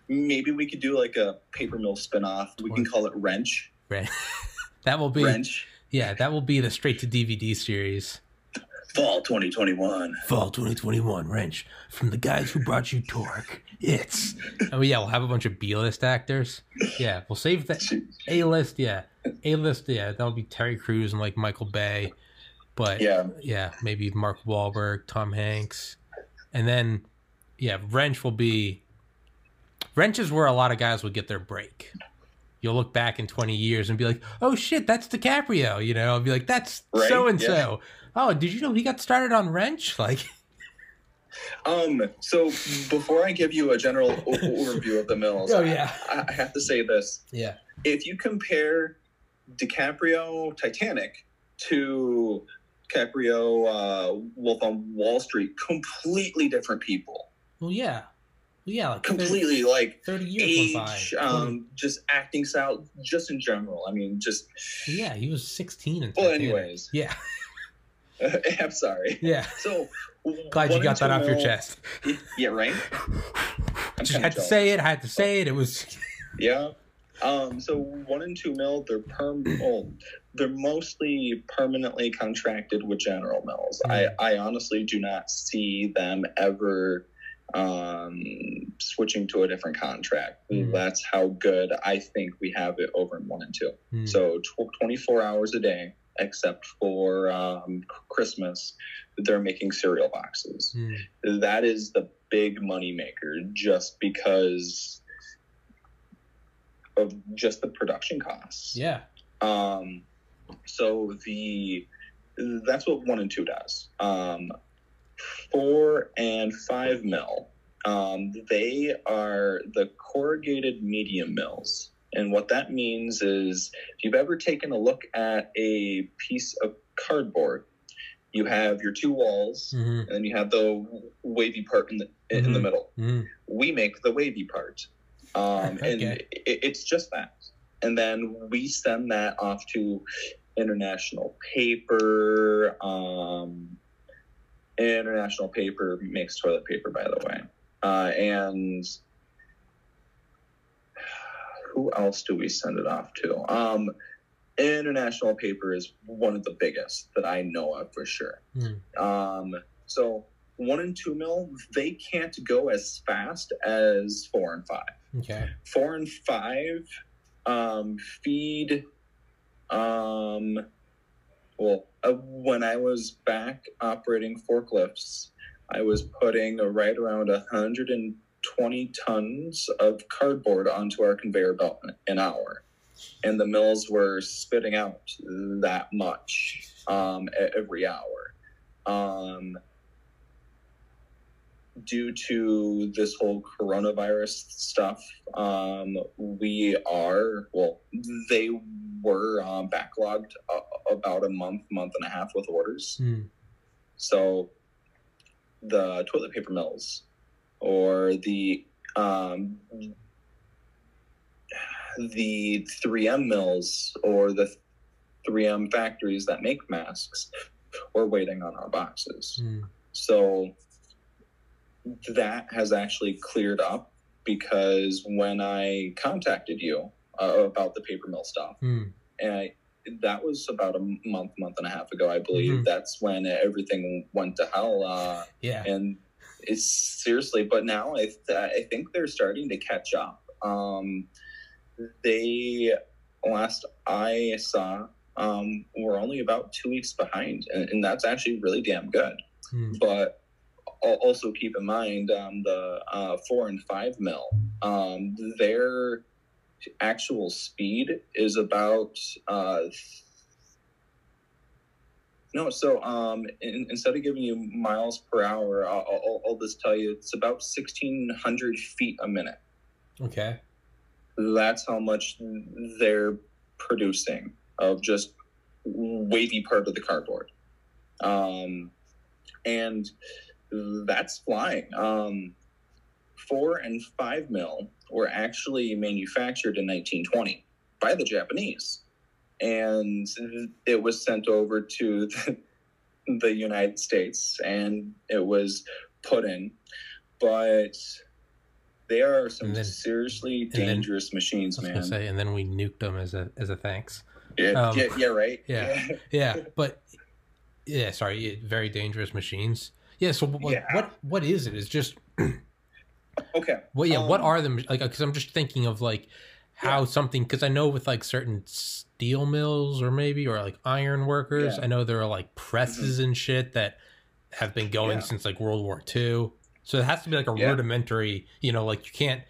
Maybe we could do like a paper mill spinoff. We can call it Wrench. Right. that will be. Wrench. Yeah, that will be the straight to DVD series. Fall 2021. Fall 2021 Wrench from the guys who brought you Torque. It's oh yeah, we'll have a bunch of B list actors. Yeah, we'll save that A list. Yeah, A list. Yeah, that'll be Terry Crews and like Michael Bay. But Yeah. yeah, maybe Mark Wahlberg, Tom Hanks, and then yeah, Wrench will be. Wrench is where a lot of guys will get their break. You'll look back in 20 years and be like, "Oh shit, that's DiCaprio," you know. I'll be like, "That's so and so." Oh, did you know he got started on Wrench? Like, Um. So before I give you a general overview of the mills, Oh, yeah. I, I have to say this: yeah, if you compare DiCaprio Titanic to DiCaprio uh, Wolf on Wall Street, completely different people. well, yeah, yeah, like 30 Completely like 30 years went by. age, um, just acting style, just in general. I mean, just. Yeah, he was 16 and Well, anyways, yeah, I'm sorry. yeah. So Glad you got that off your chest. Yeah, right. Just had to jealous. say it. I Had to say it. It was Yeah. Um, so one and two mil, they're perm. Well, they're mostly permanently contracted with General Mills. I, I honestly do not see them ever um, switching to a different contract. Mm. That's how good I think we have it over in one and two. Hmm. So tw- 24 hours a day, except for um, Christmas, they're making cereal boxes Hmm. that is the big money maker just because of just the production costs. yeah. Um, so the that's what one and two does. Um, four and five mil, um, they are the corrugated medium mills. And what that means is if you've ever taken a look at a piece of cardboard, you have your two walls, hmm and then you have the wavy part in the in the Mhm. middle. hmm We make the wavy part, um, and it, it's just that. And then we send that off to international paper. Um, international paper makes toilet paper, by the way, uh, and who else do we send it off to? Um, international paper is one of the biggest that I know of for sure. Hmm. Um, so one and two mil, they can't go as fast as four and five. Okay. Four and five um, feed. Um, well, uh, when I was back operating forklifts, I was putting right around 120 tons of cardboard onto our conveyor belt an hour. And the mills were spitting out that much um, every hour. Um, due to this whole coronavirus stuff, um, we are, well, they were um, backlogged uh, about a month, month and a half with orders. Hmm. So the toilet paper mills or the um, the 3M mills or the 3M factories that make masks were waiting on our boxes. Hmm. So that has actually cleared up because when I contacted you uh, about the paper mill stuff, Hmm. and I, that was about a month, month and a half ago, I believe. Mhm. That's when everything went to hell. Uh, Yeah. and it's seriously, but now I, th- I think they're starting to catch up. Um, they, last I saw, um, were only about two weeks behind, and, and that's actually really damn good. Hmm. But al- also keep in mind um, the uh, four and five mil, um, their actual speed is about uh, no. So um, in, instead of giving you miles per hour, I'll, I'll, I'll just tell you it's about sixteen hundred feet a minute. Okay. That's how much they're producing of just wavy part of the cardboard. Um, and that's flying. Um, four and five mil were actually manufactured in 1920 by the Japanese. And it was sent over to the, the United States and it was put in. But they are some then- seriously then- dangerous machines, I was man. say, and then we nuked them as a as a thanks. Yeah, Um, yeah, yeah, right. yeah. Yeah, but yeah, sorry, very dangerous machines. Yeah. So what Yeah. what what is it? It's just Okay. well, yeah. what Um, are them like? Because I'm just thinking of like how something because I know with like certain steel mills or maybe or like iron workers, Yeah. Mm-hmm. I know there are like presses and shit that have been going Yeah. since like World War II. So it has to be like a Yeah. rudimentary, you know, like you can't.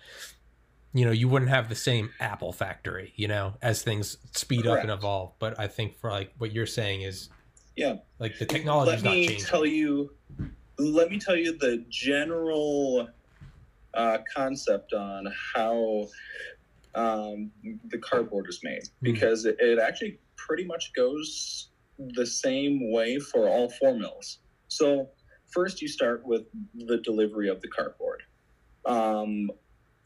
You know, you wouldn't have the same Apple factory, you know, as things speed up and evolve. But I think for like what you're saying is, Yeah. like the technology. let me changing. tell you let me tell you the general uh, concept on how um, the cardboard is made. Because it, it actually pretty much goes the same way for all four mills. So first you start with the delivery of the cardboard. Um,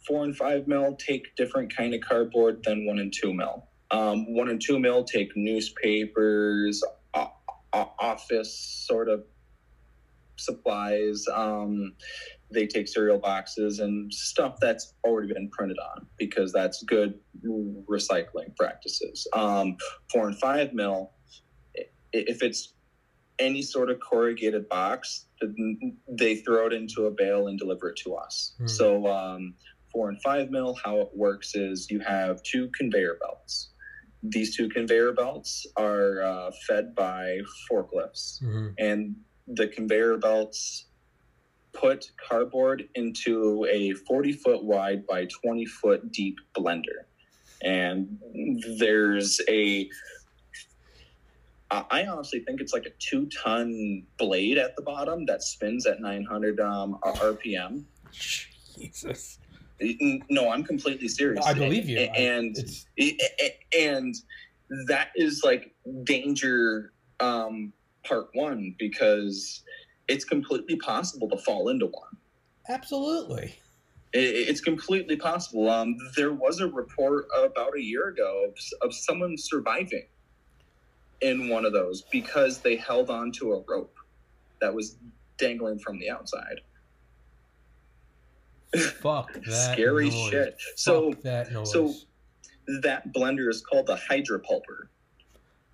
four and five mil take different kind of cardboard than one and two mil. Um, one and two mil take newspapers o- office sort of supplies. Um, they take cereal boxes and stuff that's already been printed on because that's good recycling practices. Um, four and five mil, if it's any sort of corrugated box, they throw it into a bale and deliver it to us. Hmm. So um, four and five mil, how it works is you have two conveyor belts. These two conveyor belts are uh, fed by forklifts Mhm. and the conveyor belts put cardboard into a 40 foot wide by 20 foot deep blender and there's a, I honestly think it's like a two ton blade at the bottom that spins at 900 um, RPM. Jesus, No, I'm completely serious. I believe you. And it's and that is like danger um, part one because it's completely possible to fall into one. absolutely. It, it's completely possible. Um, there was a report about a year ago of, of someone surviving in one of those because they held on to a rope that was dangling from the outside. Fuck that. Scary noise. shit. So that so- that blender is called the hydra pulper.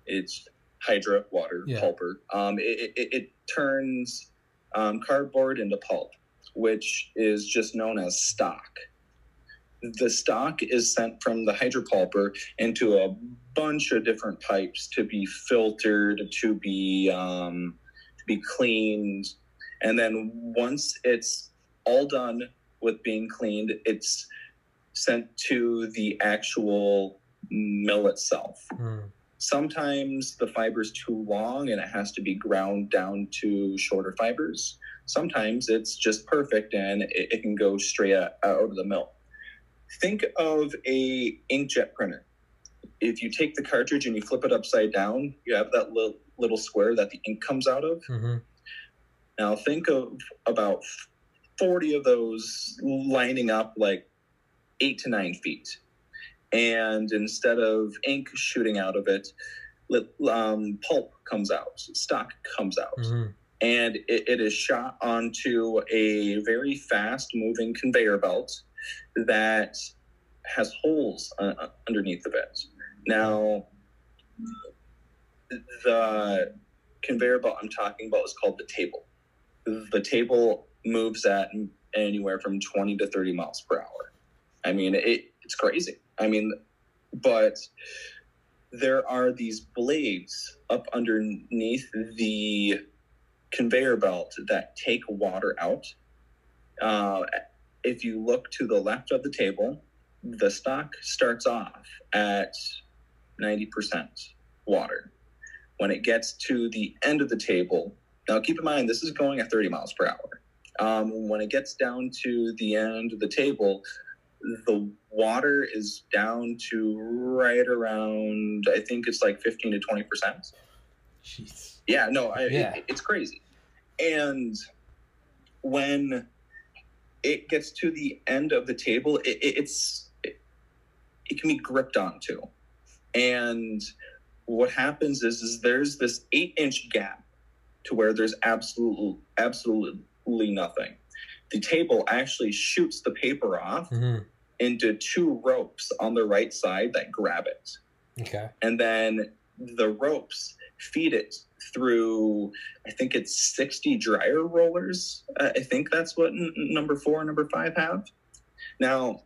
It's hydra water Yeah. pulper. Um, it, it, it turns um, cardboard into pulp, which is just known as stock. The stock is sent from the hydra pulper into a bunch of different pipes to be filtered, to be um, to be cleaned, and then once it's all done with being cleaned, it's sent to the actual mill itself. Mm. Sometimes the fiber's too long and it has to be ground down to shorter fibers. Sometimes it's just perfect and it, it can go straight out, out of the mill. Think of a inkjet printer. If you take the cartridge and you flip it upside down, you have that little, little square that the ink comes out of. hmm Now think of about 40 of those lining up like eight to nine feet. And instead of ink shooting out of it, um, pulp comes out, stock comes out. hmm And it, it is shot onto a very fast moving conveyor belt that has holes uh, underneath of it. Now, the conveyor belt I'm talking about is called the table. The table moves at anywhere from 20 to 30 miles per hour. I mean, it, it's crazy. I mean, but there are these blades up underneath the conveyor belt that take water out. Uh, if you look to the left of the table, the stock starts off at 90% water. When it gets to the end of the table, now keep in mind this is going at 30 miles per hour. Um, when it gets down to the end of the table, the water is down to right around, I think it's like 15 to 20%. Jeez. Yeah, no, I, Yeah. It, it's crazy. And when it gets to the end of the table, it, it, it's it, it can be gripped onto, and what happens is is there's this eight inch gap to where there's absolutely absolutely nothing. The table actually shoots the paper off hmm into two ropes on the right side that grab it. Okay. and then the ropes feed it through i think it's 60 dryer rollers. Uh, i think that's what n- number four and number five have. Now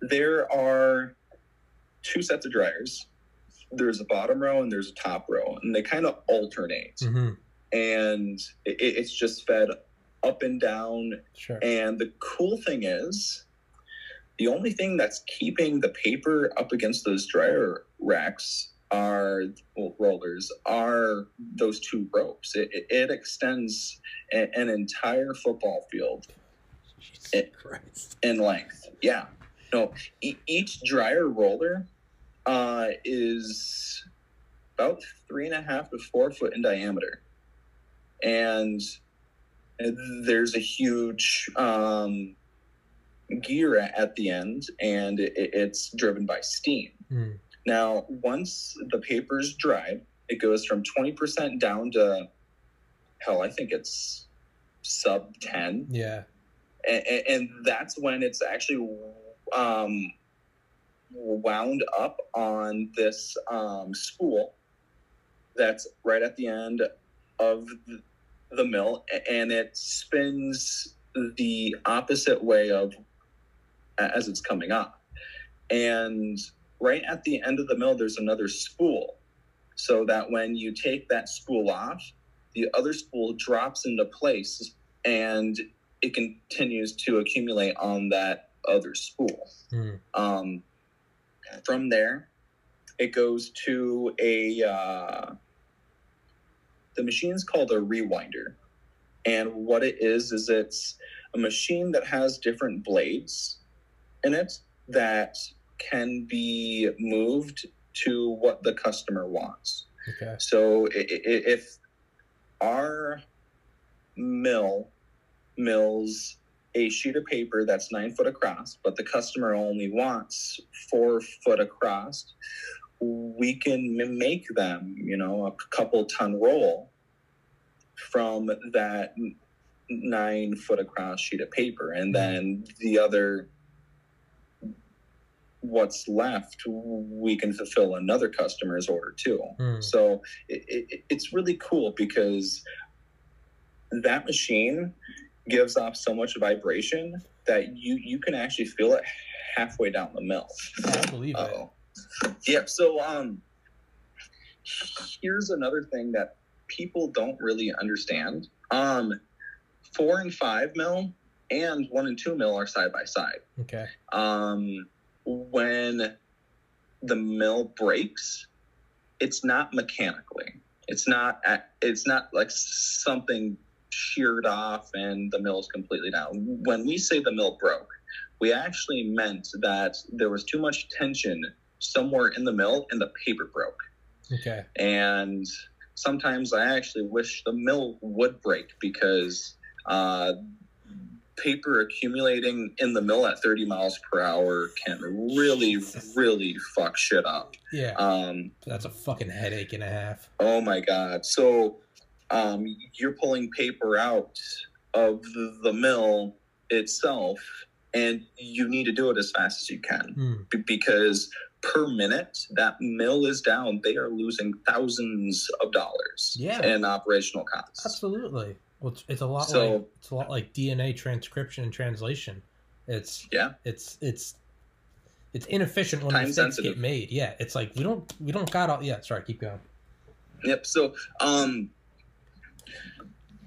there are two sets of dryers. There's a bottom row and there's a top row and they kind of alternate. Hmm and it, it's just fed up and down Sure. and the cool thing is, the only thing that's keeping the paper up against those dryer racks are well, rollers are those two ropes. It, it, it extends a, an entire football field Christ. in length. Yeah, no, e- each dryer roller uh, is about three and a half to four foot in diameter, and there's a huge um, gear at the end, and it, it's driven by steam. Mm. Now, once the paper's dried, it goes from 20% down to hell, I think it's sub 10 Yeah. and, and that's when it's actually um, wound up on this um, spool that's right at the end of the mill and it spins the opposite way of as it's coming up and right at the end of the mill there's another spool so that when you take that spool off the other spool drops into place and it continues to accumulate on that other spool. Mm. Um, from there, it goes to a uh, the machine's called a rewinder, and what it is is it's a machine that has different blades in it that can be moved to what the customer wants. Okay. So if our mill mills a sheet of paper that's nine foot across, but the customer only wants four foot across, we can make them, you know, a couple ton roll from that nine foot across sheet of paper. And then the other, what's left, we can fulfill another customer's order too. Mm. So it, it, it's really cool because that machine gives off so much vibration that you you can actually feel it halfway down the mill. I believe it. Yeah. So um, here's another thing that people don't really understand. Um, four and five mil and one and two mill are side by side. Okay. Um, when the mill breaks, it's not mechanically. It's not. at- It's not like something sheared off and the mill is completely down. When we say the mill broke, we actually meant that there was too much tension somewhere in the mill and the paper broke. Okay. And sometimes I actually wish the mill would break because uh, paper accumulating in the mill at 30 miles per hour can really, really fuck shit up. Yeah. Um, That's a fucking headache and a half. oh my God. So um, you're pulling paper out of the, mill itself, and you need to do it as fast as you can Hmm. b- because per minute that mill is down they are losing thousands of dollars Yeah. in operational costs Absolutely. Well, it's, a lot So- like it's a lot like DNA transcription and translation. It's yeah it's it's it's inefficient when Time mistakes sensitive. get made. Yeah, it's like we don't we don't got all. Yeah, sorry, keep going. yep so um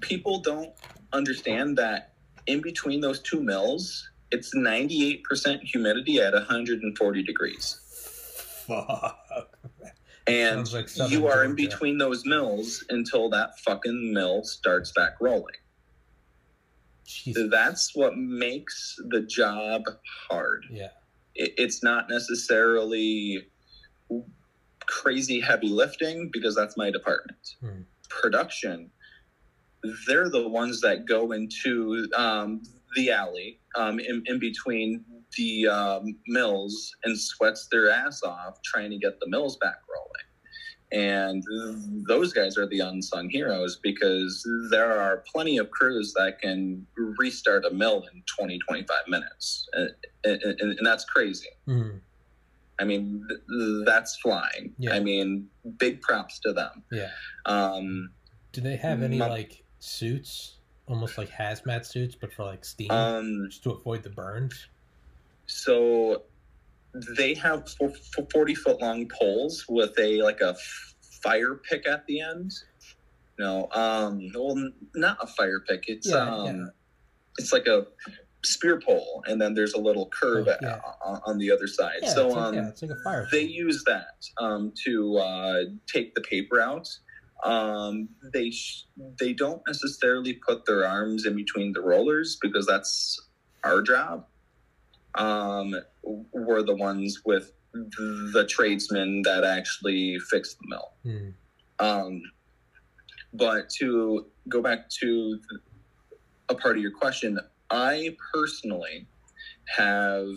people don't understand that in between those two mills it's 98% humidity at 140 degrees Fuck. and like you are in Georgia. between those mills until that fucking mill starts back rolling Jesus. that's what makes the job hard Yeah. it, it's not necessarily crazy heavy lifting because that's my department. Hmm. Production, they're the ones that go into um, the alley um, in, in between the um, mills and sweats their ass off trying to get the mills back rolling. And those guys are the unsung heroes because there are plenty of crews that can restart a mill in 20, 25 minutes. And, and, and that's crazy. Mhm. I mean, th- that's flying. Yeah. I mean, big props to them. Yeah. Um, Do they have any My- like suits, almost like hazmat suits, but for like steam, um, just to avoid the burns? so they have fo- fo- 40 foot long poles with a like a fire pick at the end. No, um, well, not a fire pick. It's Yeah, um, yeah. it's like a spear pole, and then there's a little curve Oh, a- yeah. on, the other side. Yeah, so like, um, like a fire. they use that um, to uh, take the paper out. Um, they sh- they don't necessarily put their arms in between the rollers because that's our job. Um, we're the ones with the tradesmen that actually fix the mill. Hmm. Um, but to go back to a part of your question, I personally have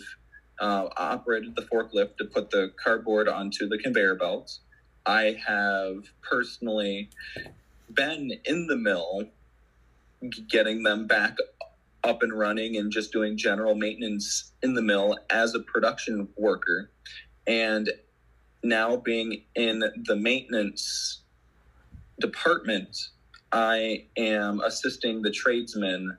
uh, operated the forklift to put the cardboard onto the conveyor belt. I have personally been in the mill getting them back up and running and just doing general maintenance in the mill as a production worker. And now being in the maintenance department, I am assisting the tradesmen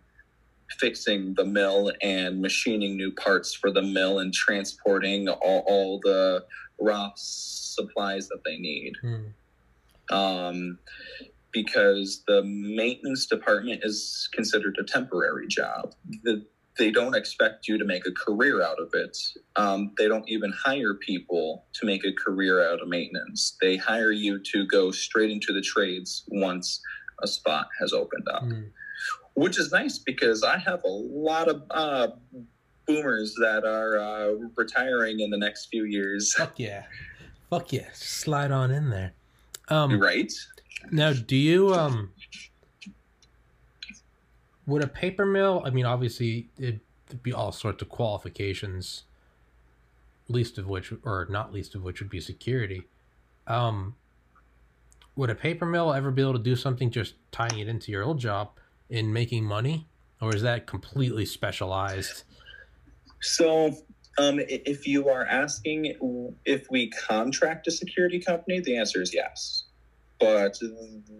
fixing the mill and machining new parts for the mill and transporting all, all the raw supplies that they need. Hmm. Um, because the maintenance department is considered a temporary job. The, they don't expect you to make a career out of it. Um, they don't even hire people to make a career out of maintenance. They hire you to go straight into the trades once a spot has opened up, Hmm. which is nice because I have a lot of uh, boomers that are uh, retiring in the next few years. Fuck yeah. Fuck yeah. Slide on in there. Um, Right? Now, do you um would a paper mill? I mean, obviously, it'd be all sorts of qualifications, least of which, or not least of which, would be security. Um, would a paper mill ever be able to do something just tying it into your old job in making money, or is that completely specialized? So, um, if you are asking if we contract a security company, the answer is yes. But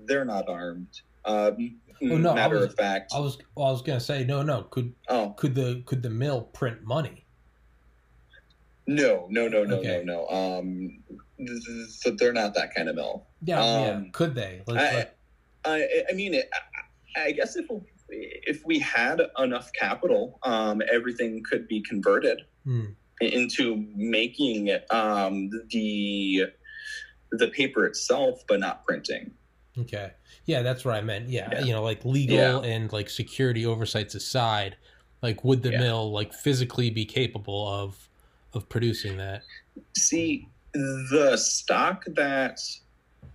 they're not armed. Um, Oh, no, matter was- of fact. I was, well, I was gonna say, no, no. Could oh could the could the mill print money? no, no, no, no, Okay. no, no. Um, th- th- they're not that kind of mill. Yeah, yeah. Um, Could they? Like, I, I, I mean, it, I, I guess if if we had enough capital, um, everything could be converted Hmm. into making um, the the paper itself, but not printing. Okay. Yeah, that's what I meant. Yeah, Yeah. you know, like legal Yeah. and like security oversights aside, like would the Yeah. mill like physically be capable of of producing that? See, the stock that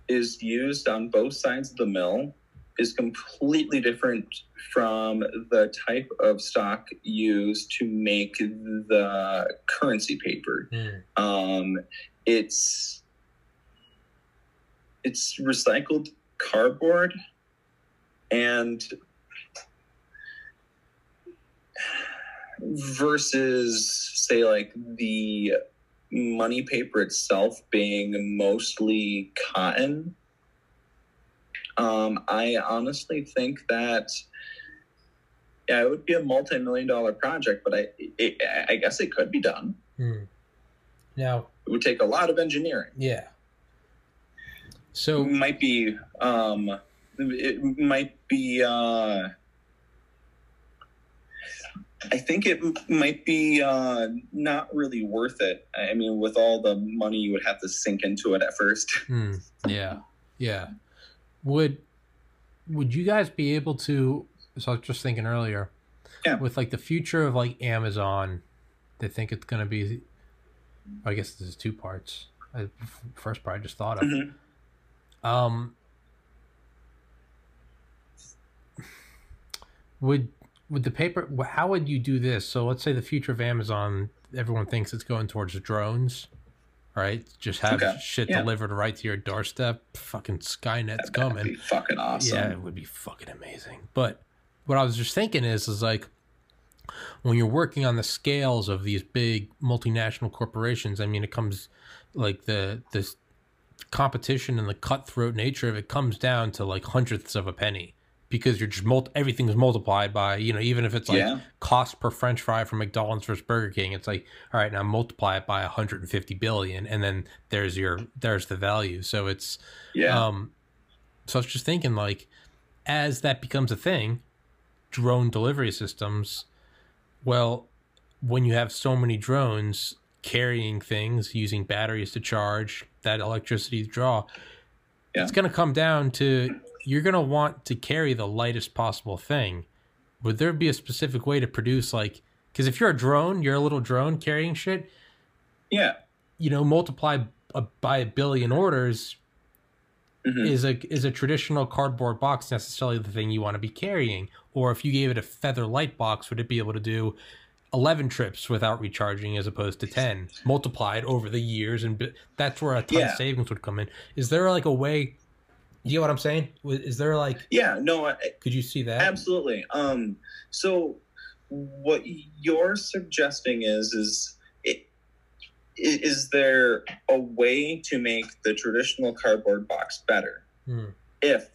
is used on both sides of the mill is completely different from the type of stock used to make the currency paper. Hmm. Um, it's it's recycled cardboard and versus say like the money paper itself being mostly cotton um, i honestly think that yeah it would be a multi-million dollar project but i it, i guess it could be done Hmm. Now, it would take a lot of engineering yeah. So it might be um it might be uh I think it might be uh, not really worth it. I mean, with all the money you would have to sink into it at first. Hmm. Yeah. Yeah. Would would you guys be able to so I was just thinking earlier. Yeah. With like the future of like Amazon, they think it's gonna be I guess this is two parts. I, first part I just thought of. Mhm. Um would would the paper how would you do this? So let's say the future of Amazon, everyone thinks it's going towards drones. Right? Just have Okay. shit Yeah. delivered right to your doorstep. Fucking Skynet's That'd coming. be fucking awesome. Yeah, it would be fucking amazing. But what I was just thinking is, is like when you're working on the scales of these big multinational corporations. I mean, it comes like the the competition and the cutthroat nature of it comes down to like hundredths of a penny because you're just multi- everything's multiplied by you know even if it's like Yeah. cost per French fry from McDonald's versus Burger King, it's like all right now multiply it by 150 billion, and then there's your there's the value. So it's yeah. um, so I was just thinking, like, as that becomes a thing, drone delivery systems. Well, when you have so many drones carrying things using batteries to charge that electricity draw, Yeah. it's going to come down to you're going to want to carry the lightest possible thing. Would there be a specific way to produce like? Because if you're a drone, you're a little drone carrying shit yeah. you know multiply a, by a billion orders Mhm. is a is a traditional cardboard box necessarily the thing you want to be carrying or if you gave it a feather light box would it be able to do 11 trips without recharging as opposed to 10 multiplied over the years and that's where a ton Yeah. of savings would come in is there like a way Do you know what i'm saying is there like Yeah. No, I, could you see that Absolutely. Um, so what you're suggesting is is is there a way to make the traditional cardboard box better Hmm. if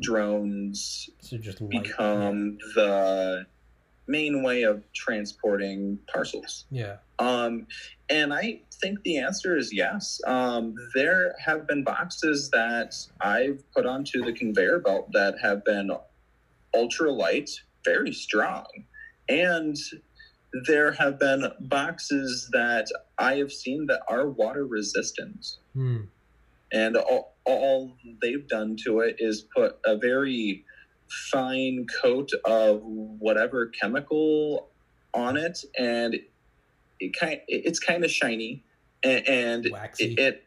drones so become the main way of transporting parcels? yeah Um, and I think the answer is yes. Um, there have been boxes that I've put onto the conveyor belt that have been ultra light, very strong. And there have been boxes that I have seen that are water resistant. Hmm. And all, all they've done to it is put a very fine coat of whatever chemical on it, and it kind it's kind of shiny, and, and Waxy. it,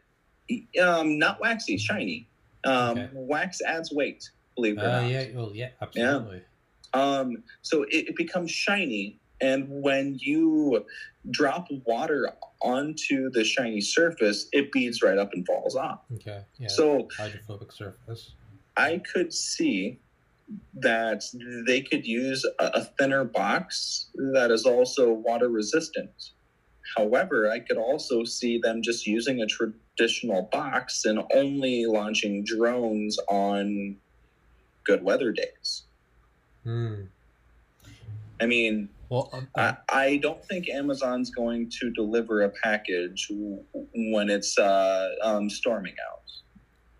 it um not waxy, shiny. Um, Okay. Wax adds weight, believe it or uh, not. yeah well yeah absolutely Um, so it, it becomes shiny, and when you drop water onto the shiny surface, it beads right up and falls off. okay yeah So hydrophobic surface I could see that they could use a, thinner box that is also water resistant. However, I could also see them just using a traditional box and only launching drones on good weather days. Hmm. I mean, well um, I, I don't think Amazon's going to deliver a package when it's uh, um, storming out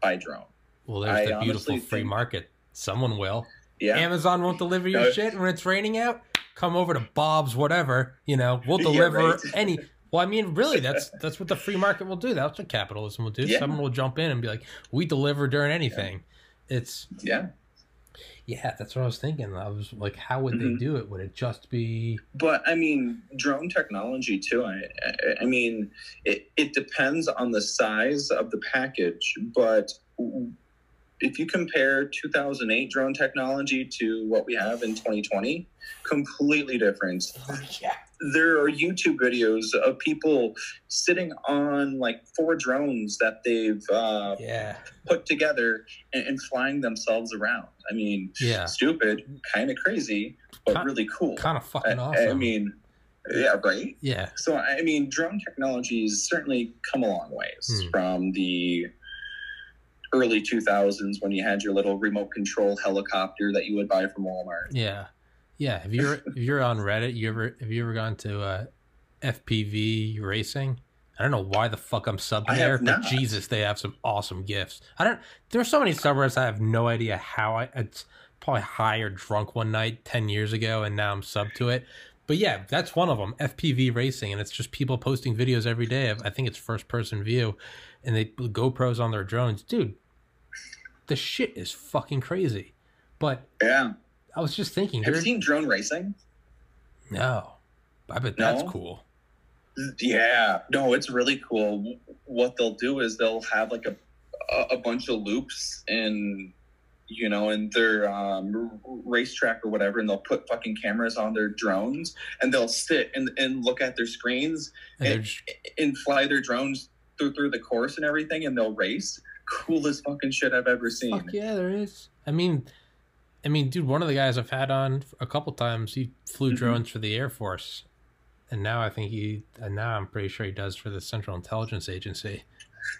by drone. Well, there's I the beautiful free think- market. Someone will. Yeah. Amazon won't deliver your No. shit when it's raining out. Come over to Bob's, whatever. You know, we'll Yeah, deliver right. any. Well, I mean, really, that's that's what the free market will do. That's what capitalism will do. Yeah. Someone will jump in and be like, "We deliver during anything." It's yeah. Yeah, that's what I was thinking. I was like, how would they Mhm. do it? Would it just be? But I mean, drone technology too. I, I, I mean, it, it depends on the size of the package. But if you compare 2008 drone technology to what we have in 2020, completely different. Yeah, There are YouTube videos of people sitting on like four drones that they've uh, yeah, put together and, and flying themselves around. I mean, yeah. stupid, kind of crazy, but Ki- really cool. Kind of I, fucking awesome. I mean, yeah, right. yeah, So I mean, drone technology's certainly come a long ways Hmm. from the early 2000s when you had your little remote control helicopter that you would buy from Walmart. yeah, yeah. Have you ever, if you're on Reddit, you ever have you ever gone to uh, FPV racing? I don't know why the fuck I'm subbed I there, but. Jesus, they have some awesome gifts. I don't. There's so many subreddits I have no idea how I. It's probably high or drunk one night ten years ago, and now I'm subbed to it. But yeah, that's one of them. FPV racing, and it's just people posting videos every day. Of, I think it's first person view, and they GoPros on their drones, dude. The shit is fucking crazy. But Yeah. I was just thinking, Have you seen drone racing? no, I bet that's cool. Yeah. No, it's really cool. What they'll do is they'll have like a a, bunch of loops in you know in their um, racetrack or whatever and they'll put fucking cameras on their drones and they'll sit and, and look at their screens And and, and fly their drones through through the course and everything and they'll race coolest fucking shit i've ever seen fuck yeah, there is. I mean, I mean, dude, one of the guys I've had on a couple times, he flew Mhm. drones for the Air Force, and now I think he, and now I'm pretty sure he does for the Central Intelligence Agency.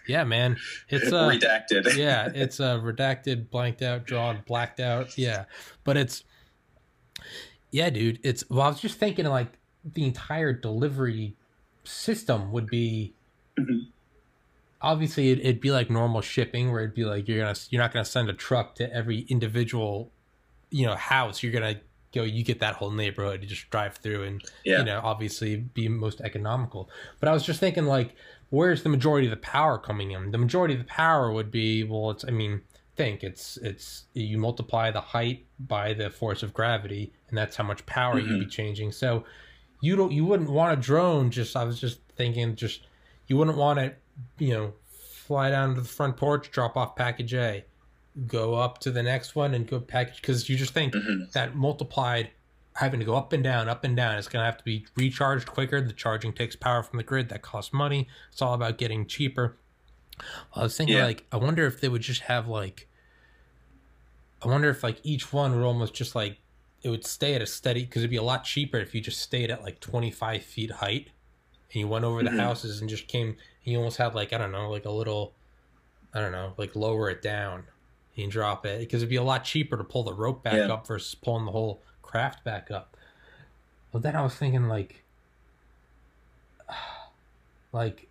Yeah, man, it's uh, redacted yeah, it's uh, redacted, blanked out, drawn, blacked out. Yeah, but it's yeah, dude. It's well, I was just thinking like the entire delivery system would be Mhm. Obviously it, it'd be like normal shipping where it'd be like you're gonna you're not gonna send a truck to every individual you know house. You're gonna go you get that whole neighborhood. You just drive through and yeah you know obviously be most economical but i was just thinking like where's the majority of the power coming in the majority of the power would be well it's i mean think it's it's you multiply the height by the force of gravity and that's how much power you'd be mm-hmm. changing so you don't you wouldn't want a drone just i was just thinking just you wouldn't want to you know fly down to the front porch drop off package a go up to the next one and go package because you just think Mhm. that multiplied having to go up and down, up and down. It's going to have to be recharged quicker. The charging takes power from the grid. That costs money. It's all about getting cheaper. I was thinking, Yeah. like, I wonder if they would just have, like, I wonder if, like, each one would almost just, like, it would stay at a steady, because it'd be a lot cheaper if you just stayed at, like, 25 feet height and you went over the Mhm. houses and just came, and you almost had, like, I don't know, like a little, I don't know, like lower it down and drop it because it'd be a lot cheaper to pull the rope back Yeah. up versus pulling the whole craft back up. But then I was thinking like like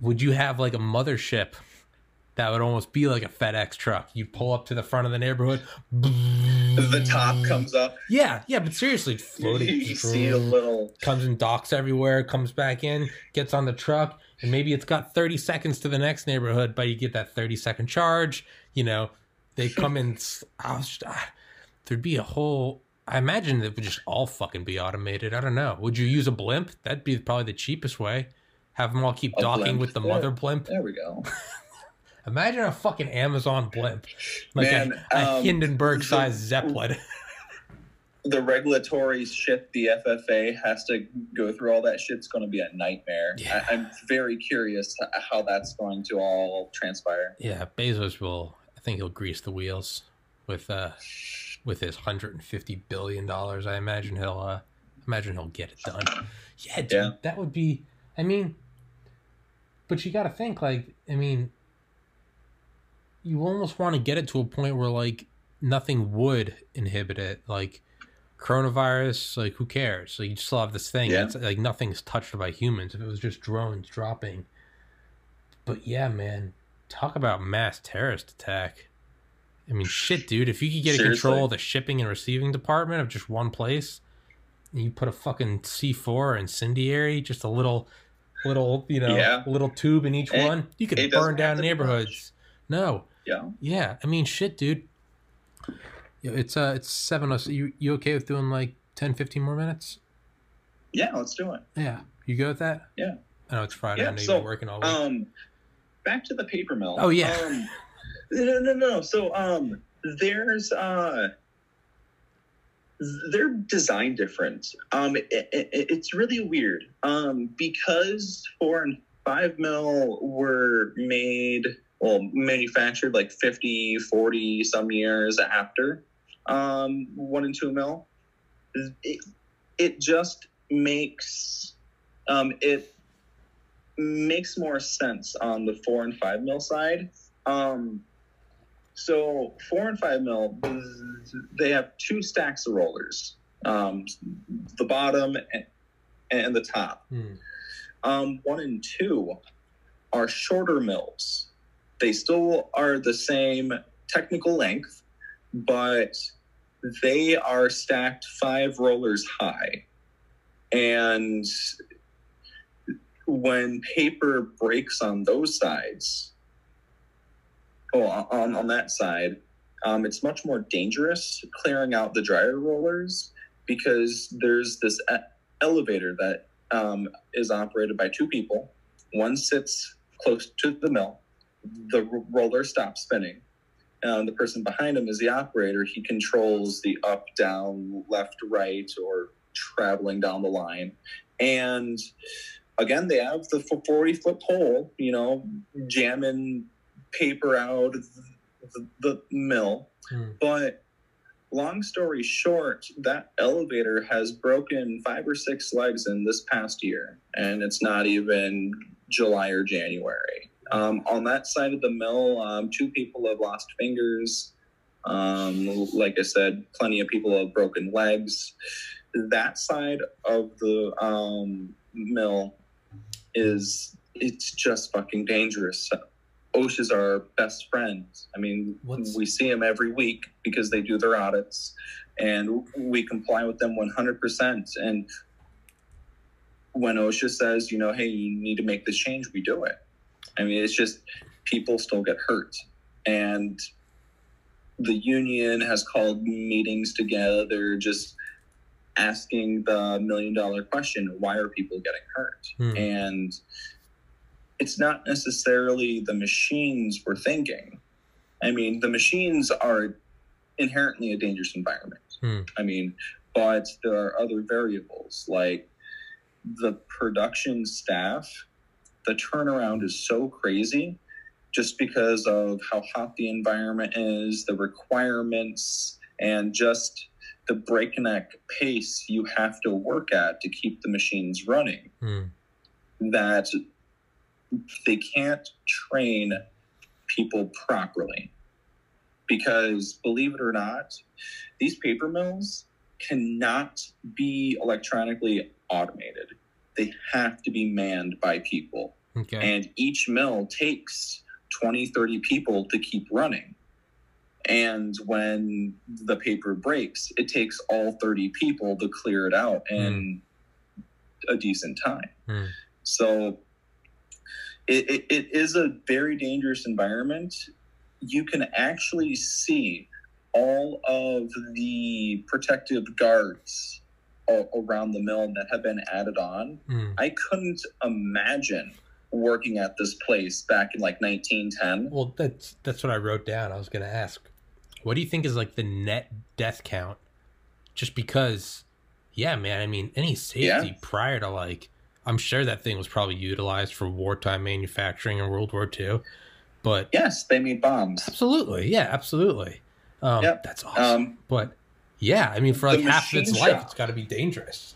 would you have like a mothership that would almost be like a FedEx truck? You'd pull up to the front of the neighborhood. the top comes up Yeah, yeah, but seriously, floating you see a little comes and docks everywhere, comes back in, gets on the truck, and maybe it's got 30 seconds to the next neighborhood, but you get that 30 second charge. You know, they come in. s- I just, ah, there'd be a whole. I imagine it would just all fucking be automated. I don't know. Would you use a blimp? That'd be probably the cheapest way. Have them all keep A docking blimp. with the mother blimp. there we go Imagine a fucking Amazon blimp, like Man, a, a um, Hindenburg sized Zeppelin. the regulatory shit the FAA has to go through all that shit's going to be a nightmare. Yeah. I, I'm very curious how that's going to all transpire. Yeah, Bezos will. I think he'll grease the wheels with uh with his hundred and fifty billion dollars. I imagine he'll uh imagine he'll get it done. Yeah, dude, Yeah. that would be. I mean, but you got to think like I mean, you almost want to get it to a point where like nothing would inhibit it, like. Coronavirus, like who cares? Like you still have this thing. Yeah. It's like nothing's touched by humans. If it was just drones dropping, but yeah, man, talk about mass terrorist attack. I mean, shit, dude. If you could get Seriously. control of the shipping and receiving department of just one place, and you put a fucking C four incendiary, just a little, little, you know, Yeah. little tube in each It- one, you could burn down neighborhoods. No, Yeah. yeah. I mean, shit, dude. Yeah, It's uh, it's seven. oh- You you okay with doing like 10, 15 more minutes? Yeah, let's do it. Yeah, you go with that? Yeah. I know it's Friday. I Yeah, know you've so, been working all week. Um, back to the paper mill. Oh, yeah. Um, no, no, no. So, um, there's uh, they're designed different. Um, it, it, it's really weird. Um, because four and five mil were made, well, manufactured like 50, 40 some years after um, one and two mil. It, it just makes um, it makes more sense on the four and five mil side. Um, so four and five mil, they have two stacks of rollers, um, the bottom and, and the top. Hmm. Um, one and two are shorter mills. They still are the same technical length, but they are stacked five rollers high. And when paper breaks on those sides, oh, on, on that side, um, it's much more dangerous clearing out the dryer rollers because there's this elevator that um, is operated by two people. One sits close to the mill. The r- roller stops spinning. And the person behind him is the operator. He controls the up, down, left, right, or traveling down the line. And again, they have the 40 foot pole, you know, jamming paper out of the, the mill. Hmm. But long story short, that elevator has broken five or six legs in this past year, and it's not even July or January. Um, on that side of the mill, um, two people have lost fingers. Um, like I said, plenty of people have broken legs. That side of the um, mill is it's just fucking dangerous. OSHA's our best friends. I mean, What's- we see them every week because they do their audits, and we comply with them 100%. And when OSHA says, you know, hey, you need to make this change, we do it. I mean, it's just people still get hurt. And the union has called meetings together, just asking the million dollar question why are people getting hurt? Hmm. And it's not necessarily the machines we're thinking. I mean, the machines are inherently a dangerous environment. Hmm. I mean, but there are other variables like the production staff, the turnaround is so crazy just because of how hot the environment is, the requirements, and just the breakneck pace you have to work at to keep the machines running. Hmm. That they can't train people properly. Because believe it or not, these paper mills cannot be electronically automated. They have to be manned by people. Okay. And each mill takes 20, 30 people to keep running. And when the paper breaks, it takes all 30 people to clear it out in a decent time. Hmm. So it, it, it is a very dangerous environment. You can actually see all of the protective guards around the mill that have been added on. Hmm. I couldn't imagine working at this place back in like 1910. Well, that's that's what I wrote down. I was going to ask, what do you think is like the net death count? Just because, yeah, man. I mean, any safety Yeah. prior to like, I'm sure that thing was probably utilized for wartime manufacturing in World War II. But Yes, they made bombs. absolutely, yeah, absolutely. Um, Yep. That's awesome. Um, but yeah, I mean, for like half of its machine life, it's got to be dangerous.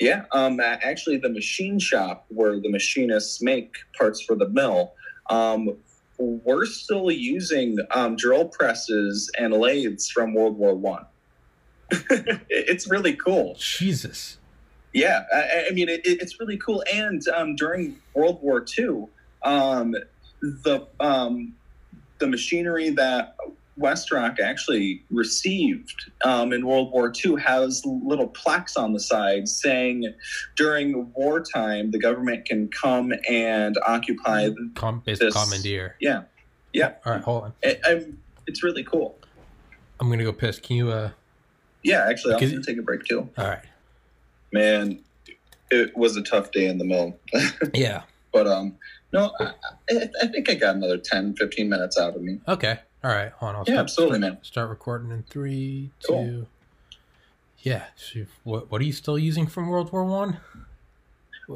Yeah, um, actually, the machine shop where the machinists make parts for the mill, um, we're still using um, drill presses and lathes from World War One. it's really cool. Jesus. Yeah, I, I mean, it, it- it's really cool. And um, during World War II, um, the um, the machinery that WestRock actually received um, in World War II has little plaques on the side saying during wartime the government can come and occupy. Com- This- commandeer. Yeah, yeah, All right, hold on. it, I'm, it's really cool. I'm gonna go piss. Can you? uh Yeah, actually, I'm gonna take a break too. All right. Man, it was a tough day in the mill, Yeah. but um, no, I, I, I think I got another 10, 15 minutes out of me. Okay. All right. Hold on. I'll Yeah, start, absolutely, start, man. Start recording in three, two. Cool. Yeah. So what What are you still using from World War One?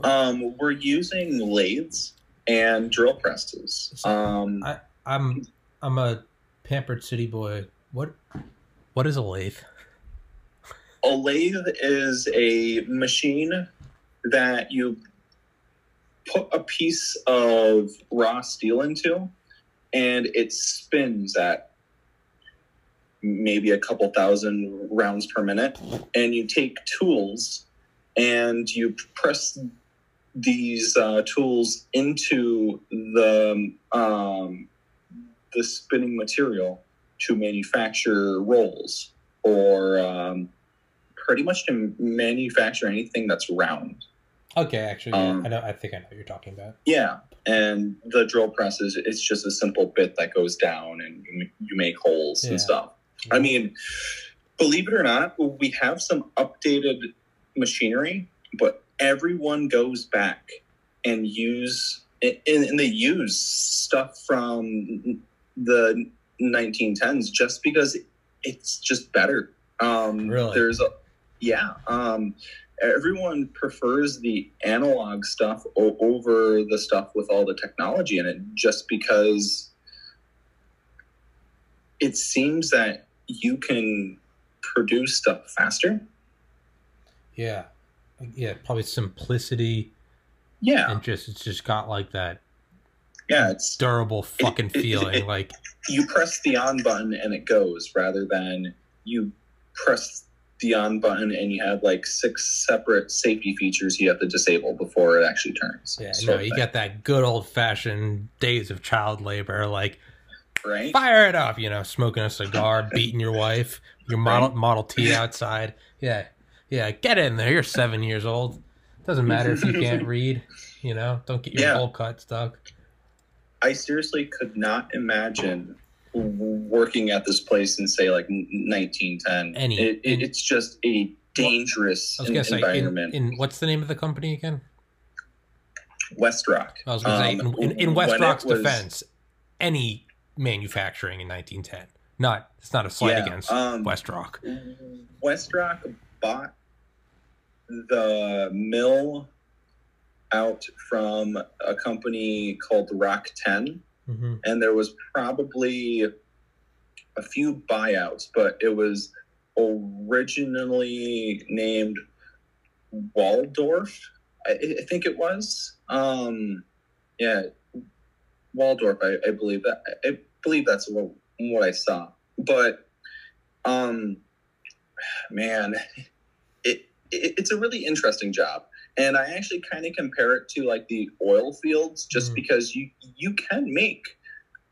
Um, we're using lathes and drill presses. Um, I, I'm I'm a pampered city boy. What What is a lathe? a lathe is a machine that you put a piece of raw steel into and it spins at maybe a couple thousand rounds per minute and you take tools and you press these uh, tools into the um, the spinning material to manufacture rolls or um, pretty much to manufacture anything that's round. Okay, actually, yeah, Um, I know. I think I know what you're talking about. Yeah, and the drill press is it's just a simple bit that goes down and you, make holes Yeah. and stuff. I mean, believe it or not, we have some updated machinery, but everyone goes back and use and, and they use stuff from the 1910s just because it's just better. Um, Really? There's a yeah. Um, everyone prefers the analog stuff o- over the stuff with all the technology in it, just because it seems that you can produce stuff faster. Yeah, yeah. Probably simplicity Yeah, and just it's just got like that yeah. It's durable fucking it- it- feeling. it- like you press the on button and it goes, rather than you press the on button and you have like six separate safety features you have to disable before it actually turns. yeah, no, you got that good old fashioned days of child labor. Like right. fire it up, you know, smoking a cigar, beating your wife, your model Model T outside. Yeah, yeah, get in there. You're seven years old. Doesn't matter if you can't read. You know, don't get your Yeah. bowl cut stuck. I seriously could not imagine working at this place in say like 1910. Any- it, it, it's just a dangerous I was gonna say, in, environment. in what's the name of the company again? WestRock. I was gonna say, Um, in, in, in WestRock's was- defense, any manufacturing in 1910, not it's not a slight Yeah, against um, WestRock. West Rock bought the mill out from a company called Rock 10 hmm and there was probably a few buyouts, but it was originally named Waldorf. I, I think it was. Um, yeah, Waldorf. I, I believe that. I believe that's what, what I saw. But, um, man, it, it it's a really interesting job. And I actually kind of compare it to like the oil fields, just Mm. because you you can make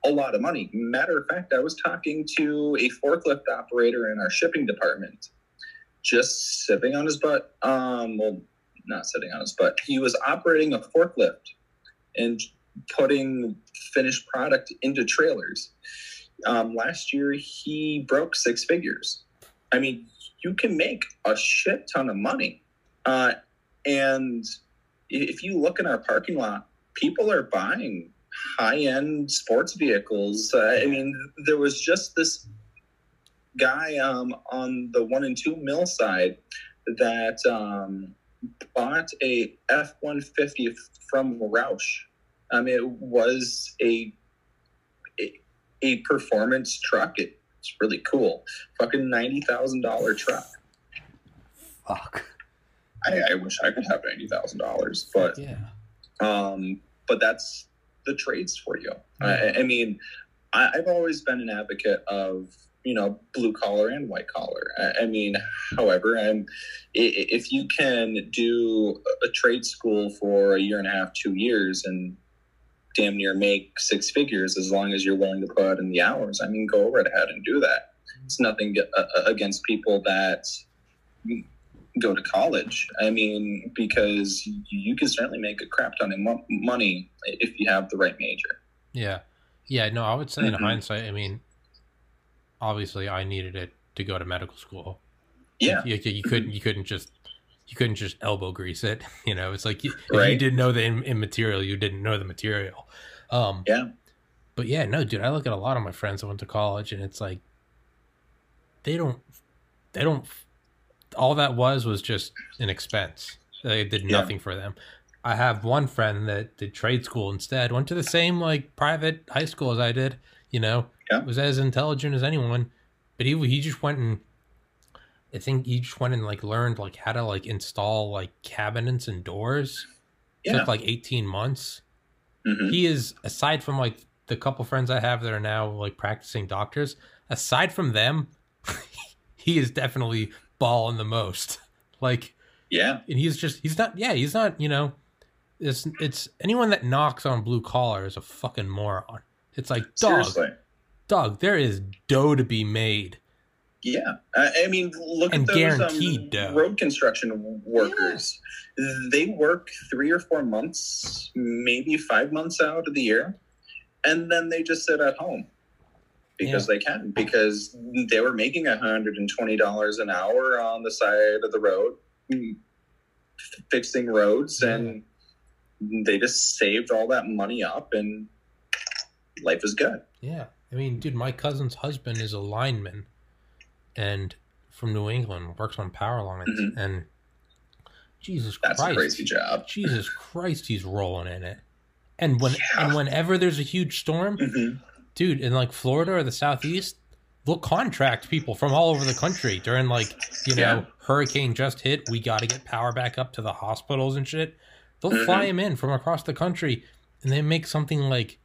a lot of money. Matter of fact, I was talking to a forklift operator in our shipping department, just sitting on his butt. Um, well, not sitting on his butt. He was operating a forklift and putting finished product into trailers. Um, last year, he broke six figures. I mean, you can make a shit ton of money. Uh, and if you look in our parking lot, people are buying high end sports vehicles. Uh, I mean, there was just this guy um, on the one and two mil side that um, bought a F one fifty from Roush. I mean, it was a, a a performance truck. It, it's really cool. Fucking ninety thousand dollar truck. Fuck. I, I wish I could have ninety thousand dollars, but Yeah. um, but that's the trades for you. I, I mean, I, I've always been an advocate of you know blue collar and white collar. I, I mean, however, I'm if you can do a trade school for a year and a half, two years, and damn near make six figures as long as you're willing to put in the hours. I mean, go right ahead and do that. It's nothing uh, against people that go to college. I mean, because you can certainly make a crap ton of money if you have the right major. Yeah. Yeah. No, I would say mm-hmm. in hindsight, I mean, obviously I needed it to go to medical school. Yeah. You, you, you couldn't, you couldn't just, you couldn't just elbow grease it. You know, it's like you, right. you didn't know the immaterial, you didn't know the material. Um, yeah. But yeah, no, dude, I look at a lot of my friends that went to college and it's like, they don't, they don't all that was was just an expense. They did nothing yeah. for them. I have one friend that did trade school instead, went to the same like private high school as I did, you know, yeah. was as intelligent as anyone, but he he just went and I think he just went and like learned like how to like install like cabinets and doors. Yeah. Took like 18 months. Mm-hmm. He is aside from like the couple friends I have that are now like practicing doctors, aside from them, he is definitely balling the most. Like, yeah, and he's just he's not yeah he's not you know it's it's anyone that knocks on blue collar is a fucking moron. It's like dog, Seriously. dog. There is dough to be made. Yeah, I mean, look and at those um, road construction workers. Yeah. They work three or four months, maybe five months out of the year, and then they just sit at home because yeah. they can because they were making $120 an hour on the side of the road fixing roads and they just saved all that money up and life is good yeah i mean dude my cousin's husband is a lineman and from new england works on power lines mm-hmm. and jesus that's christ a crazy job jesus christ he's rolling in it and when yeah. and whenever there's a huge storm mm-hmm dude, in like Florida or the Southeast, they'll contract people from all over the country during like, you know, yeah. hurricane just hit. We got to get power back up to the hospitals and shit. They'll mm-hmm. fly them in from across the country and they make something like,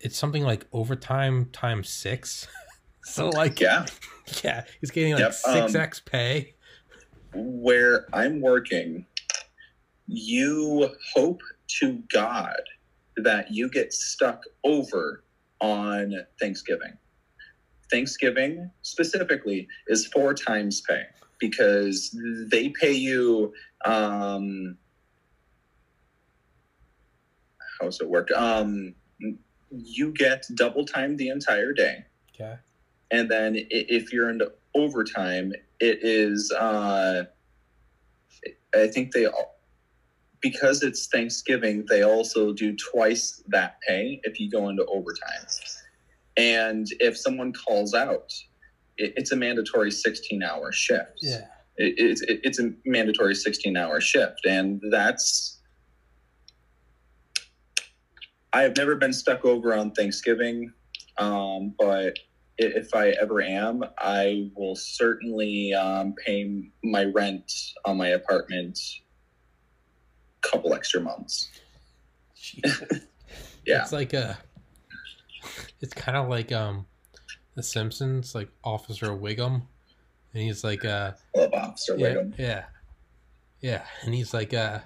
it's something like overtime times six. so like, yeah, yeah, he's getting like yep. six um, X pay. Where I'm working, you hope to God that you get stuck over on Thanksgiving. Thanksgiving specifically is four times pay because they pay you. Um, how does it work? Um, you get double time the entire day. Okay. And then if you're into overtime, it is. Uh, I think they all because it's Thanksgiving, they also do twice that pay if you go into overtime. And if someone calls out, it, it's a mandatory 16 hour shift. Yeah. It, it's, it, it's a mandatory 16 hour shift. And that's, I have never been stuck over on Thanksgiving, um, but if I ever am, I will certainly um, pay my rent on my apartment couple extra months. yeah. It's like a it's kind of like um the Simpsons, like Officer Wiggum. And he's like uh Love Officer yeah, Wiggum. Yeah. Yeah. And he's like uh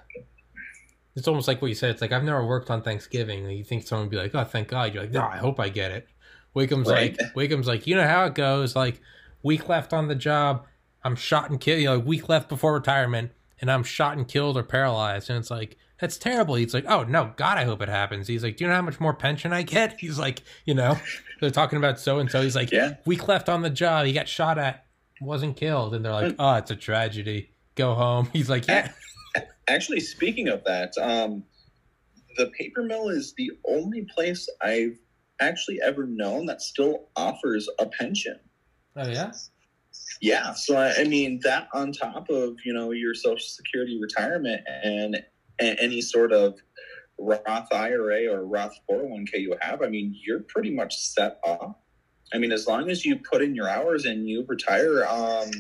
it's almost like what you said. It's like I've never worked on Thanksgiving. And you think someone would be like, "Oh, thank God." You're like, "No, I hope I get it." Wiggum's right. like, Wiggum's like, you know how it goes. Like, week left on the job. I'm shot and killed. You know, week left before retirement and I'm shot and killed or paralyzed. And it's like, that's terrible. He's like, oh, no, God, I hope it happens. He's like, do you know how much more pension I get? He's like, you know, they're talking about so and so. He's like, yeah. week left on the job. He got shot at, wasn't killed. And they're like, oh, it's a tragedy. Go home. He's like, yeah. Actually, speaking of that, um, the paper mill is the only place I've actually ever known that still offers a pension. Oh, yeah? Yeah so I, I, mean that on top of you know your social security retirement and, and any sort of roth ira or roth 401k you have i mean you're pretty much set up. I mean as long as you put in your hours and you retire um,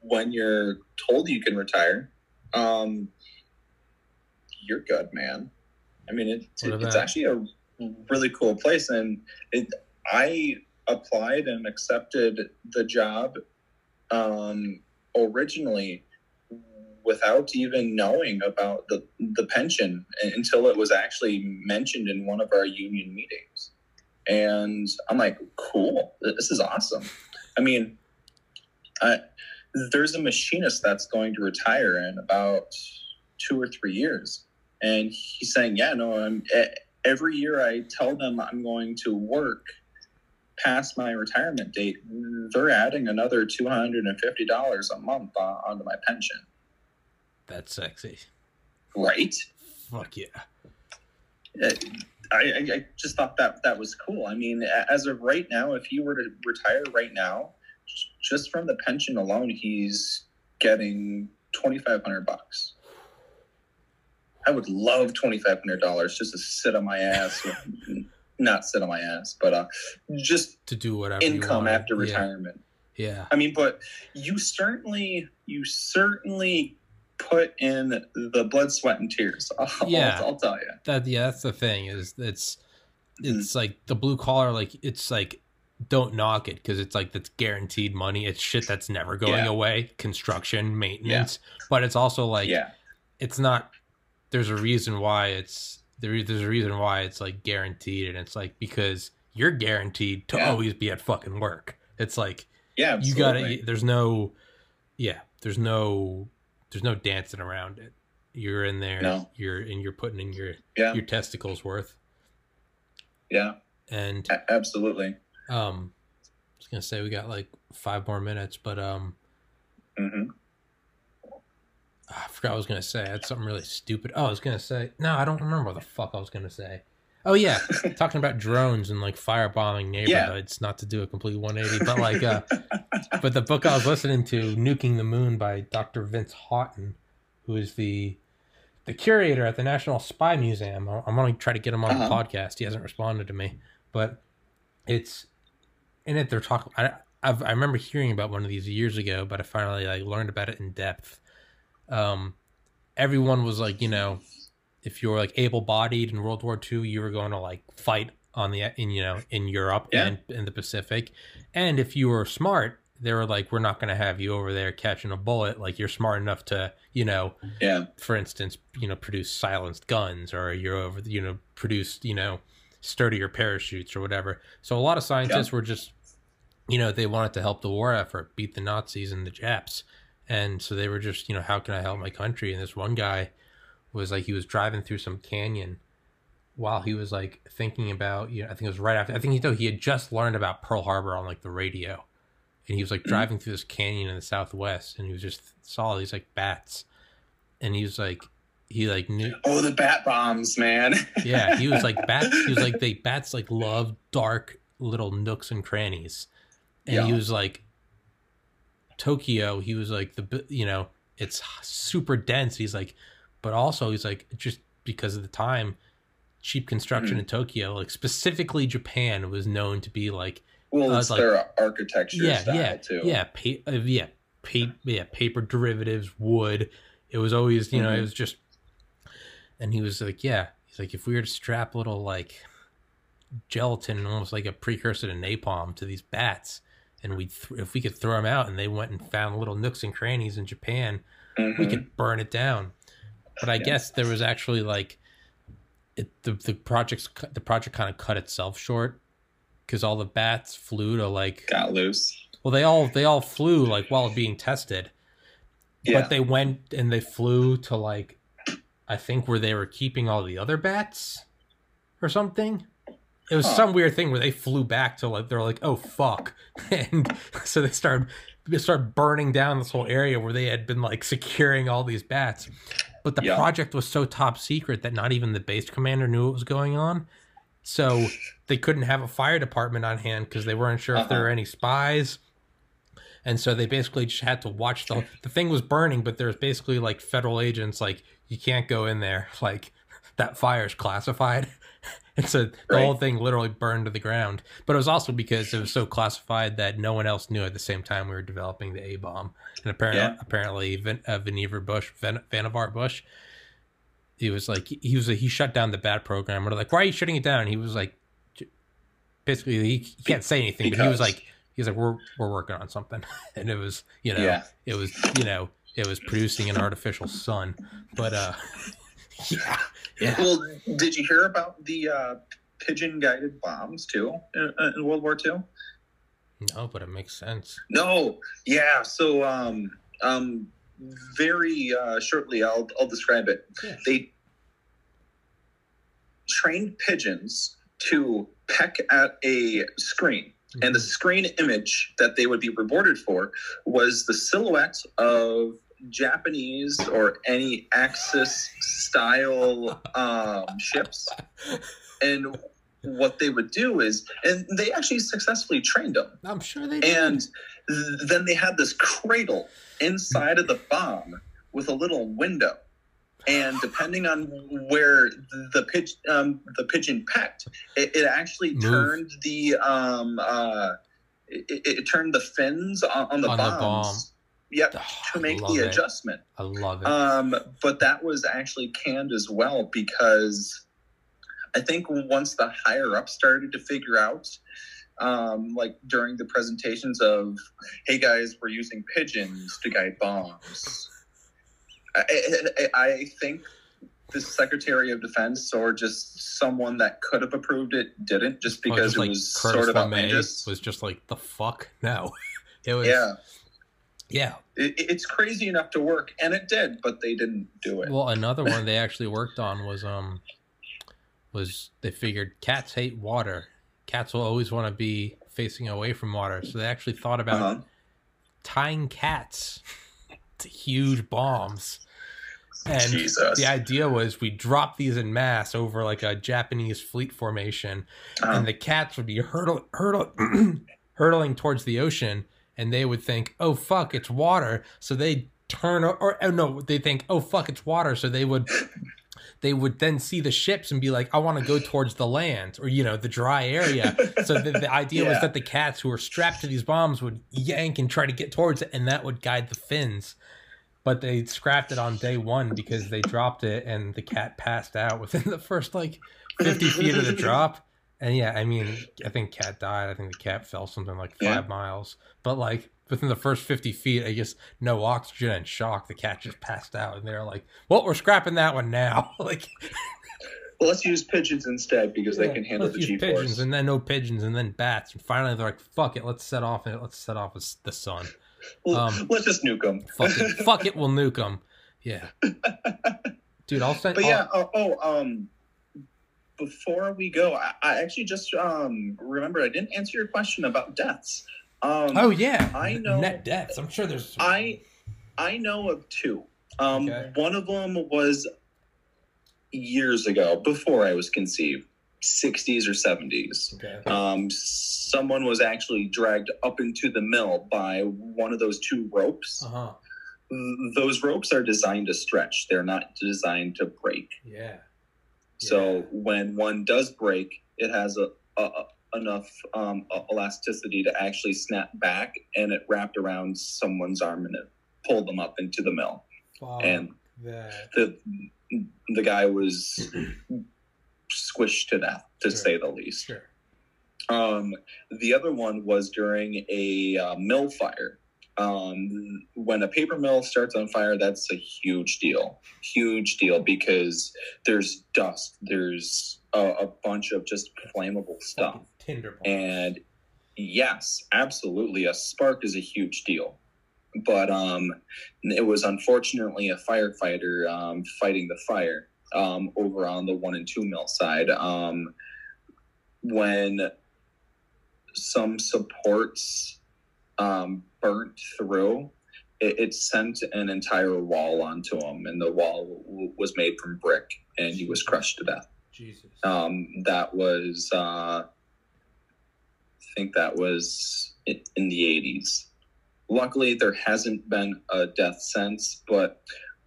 when you're told you can retire um, you're good man. I mean it, it's actually a really cool place and it, i applied and accepted the job um, originally without even knowing about the the pension until it was actually mentioned in one of our union meetings. And I'm like, cool, this is awesome. I mean, I, there's a machinist that's going to retire in about two or three years, and he's saying, yeah, no, I'm every year I tell them I'm going to work past my retirement date, they're adding another two hundred and fifty dollars a month onto my pension. That's sexy, right? Fuck yeah! Uh, I, I just thought that that was cool. I mean, as of right now, if you were to retire right now, just from the pension alone, he's getting twenty five hundred bucks. I would love twenty five hundred dollars just to sit on my ass not sit on my ass, but uh, just to do whatever income after yeah. retirement. Yeah. I mean, but you certainly, you certainly put in the blood, sweat, and tears. I'll, yeah, I'll, I'll tell you. That yeah, that's the thing is it's it's mm. like the blue collar, like it's like don't knock it because it's like that's guaranteed money. It's shit that's never going yeah. away. Construction, maintenance, yeah. but it's also like yeah, it's not. There's a reason why it's there, there's a reason why it's like guaranteed, and it's like because you're guaranteed to yeah. always be at fucking work. It's like yeah, absolutely. you gotta. There's no, yeah, there's no, there's no dancing around it. You're in there. No. You're and you're putting in your yeah. your testicles worth. Yeah. And A- absolutely. Um, I was gonna say we got like five more minutes, but um. Mm-hmm. I forgot what I was gonna say. I had something really stupid. Oh, I was gonna say no, I don't remember what the fuck I was gonna say. Oh yeah, talking about drones and like firebombing neighborhoods. Yeah. Not to do a complete 180, but like, uh, but the book I was listening to, "Nuking the Moon" by Dr. Vince Houghton, who is the the curator at the National Spy Museum. I'm gonna try to get him on uh-huh. the podcast. He hasn't responded to me, but it's in it. They're talking. I I've, i remember hearing about one of these years ago, but I finally like learned about it in depth um, everyone was like, you know, if you were like able-bodied in World War II, you were going to like fight on the in you know in Europe yeah. and in the Pacific, and if you were smart, they were like, we're not going to have you over there catching a bullet. Like you're smart enough to, you know, yeah. For instance, you know, produce silenced guns, or you're over, you know, produce, you know, sturdier parachutes or whatever. So a lot of scientists yeah. were just, you know, they wanted to help the war effort, beat the Nazis and the Japs. And so they were just, you know, how can I help my country? And this one guy was like, he was driving through some canyon while he was like thinking about, you know, I think it was right after, I think he told he had just learned about Pearl Harbor on like the radio. And he was like mm-hmm. driving through this canyon in the Southwest and he was just saw all these like bats. And he was like, he like knew. Oh, the bat bombs, man. yeah. He was like, bats, he was like, they bats like love dark little nooks and crannies. And yeah. he was like, Tokyo, he was like the you know it's super dense. He's like, but also he's like just because of the time, cheap construction mm. in Tokyo, like specifically Japan, was known to be like well, uh, it's like, their architecture yeah, style yeah, too. Yeah, pa- uh, yeah, pa- yeah, paper derivatives, wood. It was always you know mm-hmm. it was just, and he was like, yeah, he's like if we were to strap little like gelatin, almost like a precursor to napalm, to these bats and we th- if we could throw them out and they went and found little nooks and crannies in Japan, mm-hmm. we could burn it down. But I yeah. guess there was actually like it, the the project's the project kind of cut itself short because all the bats flew to like got loose. Well, they all they all flew like while being tested, yeah. but they went and they flew to like I think where they were keeping all the other bats or something it was huh. some weird thing where they flew back to like they're like oh fuck and so they started they started burning down this whole area where they had been like securing all these bats but the yeah. project was so top secret that not even the base commander knew what was going on so they couldn't have a fire department on hand because they weren't sure uh-huh. if there were uh-huh. any spies and so they basically just had to watch the the thing was burning but there's basically like federal agents like you can't go in there like that fire's classified And so the right. whole thing literally burned to the ground. But it was also because it was so classified that no one else knew at the same time we were developing the A bomb. And apparently, yeah. apparently, Van, uh, Vannevar Bush, Van, Vannevar Bush, he was like, he was he shut down the bat program. We're like, why are you shutting it down? And he was like, basically, he, he can't say anything, because. but he was like, he was like, we're we're working on something, and it was, you know, yeah. it was, you know, it was producing an artificial sun. But uh, yeah, yeah. Well, did you hear about the uh, pigeon guided bombs too in, in World War II? No, but it makes sense. No, yeah. So, um, um, very uh, shortly, I'll I'll describe it. Yeah. They trained pigeons to peck at a screen, and the screen image that they would be rewarded for was the silhouette of Japanese or any Axis style um, ships, and what they would do is, and they actually successfully trained them I'm sure they did. and then they had this cradle inside of the bomb with a little window and depending on where the pigeon um, the pigeon pecked it, it actually Move. turned the um, uh, it, it it turned the fins on, on the On the bombs bomb. Yep Oh, to make the it. adjustment I love it. um, but that was actually canned as well because I think once the higher up started to figure out, um, like during the presentations of, "Hey guys, we're using pigeons to guide bombs," I, I, I think the Secretary of Defense or just someone that could have approved it didn't, just Oh, because just it like was Curtis sort of LeMay outrageous. was just like the fuck no. It was Yeah, yeah. it, it's crazy enough to work, and it did, but they didn't do it. Well, another one they actually worked on was um was they figured cats hate water. Cats will always want to be facing away from water, so they actually thought about Uh-huh. tying cats to huge bombs. And Jesus. the idea was we drop these in mass over like a Japanese fleet formation, Uh-huh. and the cats would be hurtle, hurtle, hurtling towards the ocean, and they would think, "Oh fuck, it's water," so they turn or, or oh, no, they think, "Oh fuck, it's water," so they would they would then see the ships and be like, "I want to go towards the land or you know the dry area." so the, the idea was that the cats who were strapped to these bombs would yank and try to get towards it, and that would guide the fins. But they scrapped it on day one because they dropped it, and the cat passed out within the first like fifty feet of the drop. And yeah, I mean, I think cat died. I think the cat fell something like five Yeah. miles. But like within the first fifty feet, I guess no oxygen and shock. The cat just passed out, and they're like, "Well, we're scrapping that one now." like Well, let's use pigeons instead because they can handle the G pigeons, force. and then no pigeons, and then bats, and finally they're like, "Fuck it, let's set off it. Let's set off the sun. um, let's just nuke them. Fuck it, fuck it, we'll nuke them." Yeah, dude, I'll send. But I'll- yeah, oh, oh, um, before we go, I, I actually just um remember I didn't answer your question about deaths. Um, oh yeah, I know- net deaths. I'm sure there's. I I know of two. Um, Okay. one of them was years ago, before I was conceived, sixties or seventies. okay. um, someone was actually dragged up into the mill by one of those two ropes. Uh huh. Those ropes are designed to stretch; they're not designed to break. Yeah. So when one does break, it has a, a, a- enough um, elasticity to actually snap back, and it wrapped around someone's arm and it pulled them up into the mill. Fuck and- that. the The guy was squished to death, to Sure. say the least. Sure. Um, the other one was during a uh, mill fire. Um, when a paper mill starts on fire, that's a huge deal. Huge deal because there's dust, there's a, a bunch of just flammable stuff. Tinder. And yes, absolutely, a spark is a huge deal. But um, it was unfortunately a firefighter um, fighting the fire um, over on the one and two mill side. Um, when some supports um, burnt through, it, it sent an entire wall onto him, and the wall w- was made from brick, and he was crushed to death. Jesus. Um, that was, uh, I think that was in, in the 80s. Luckily, there hasn't been a death since, but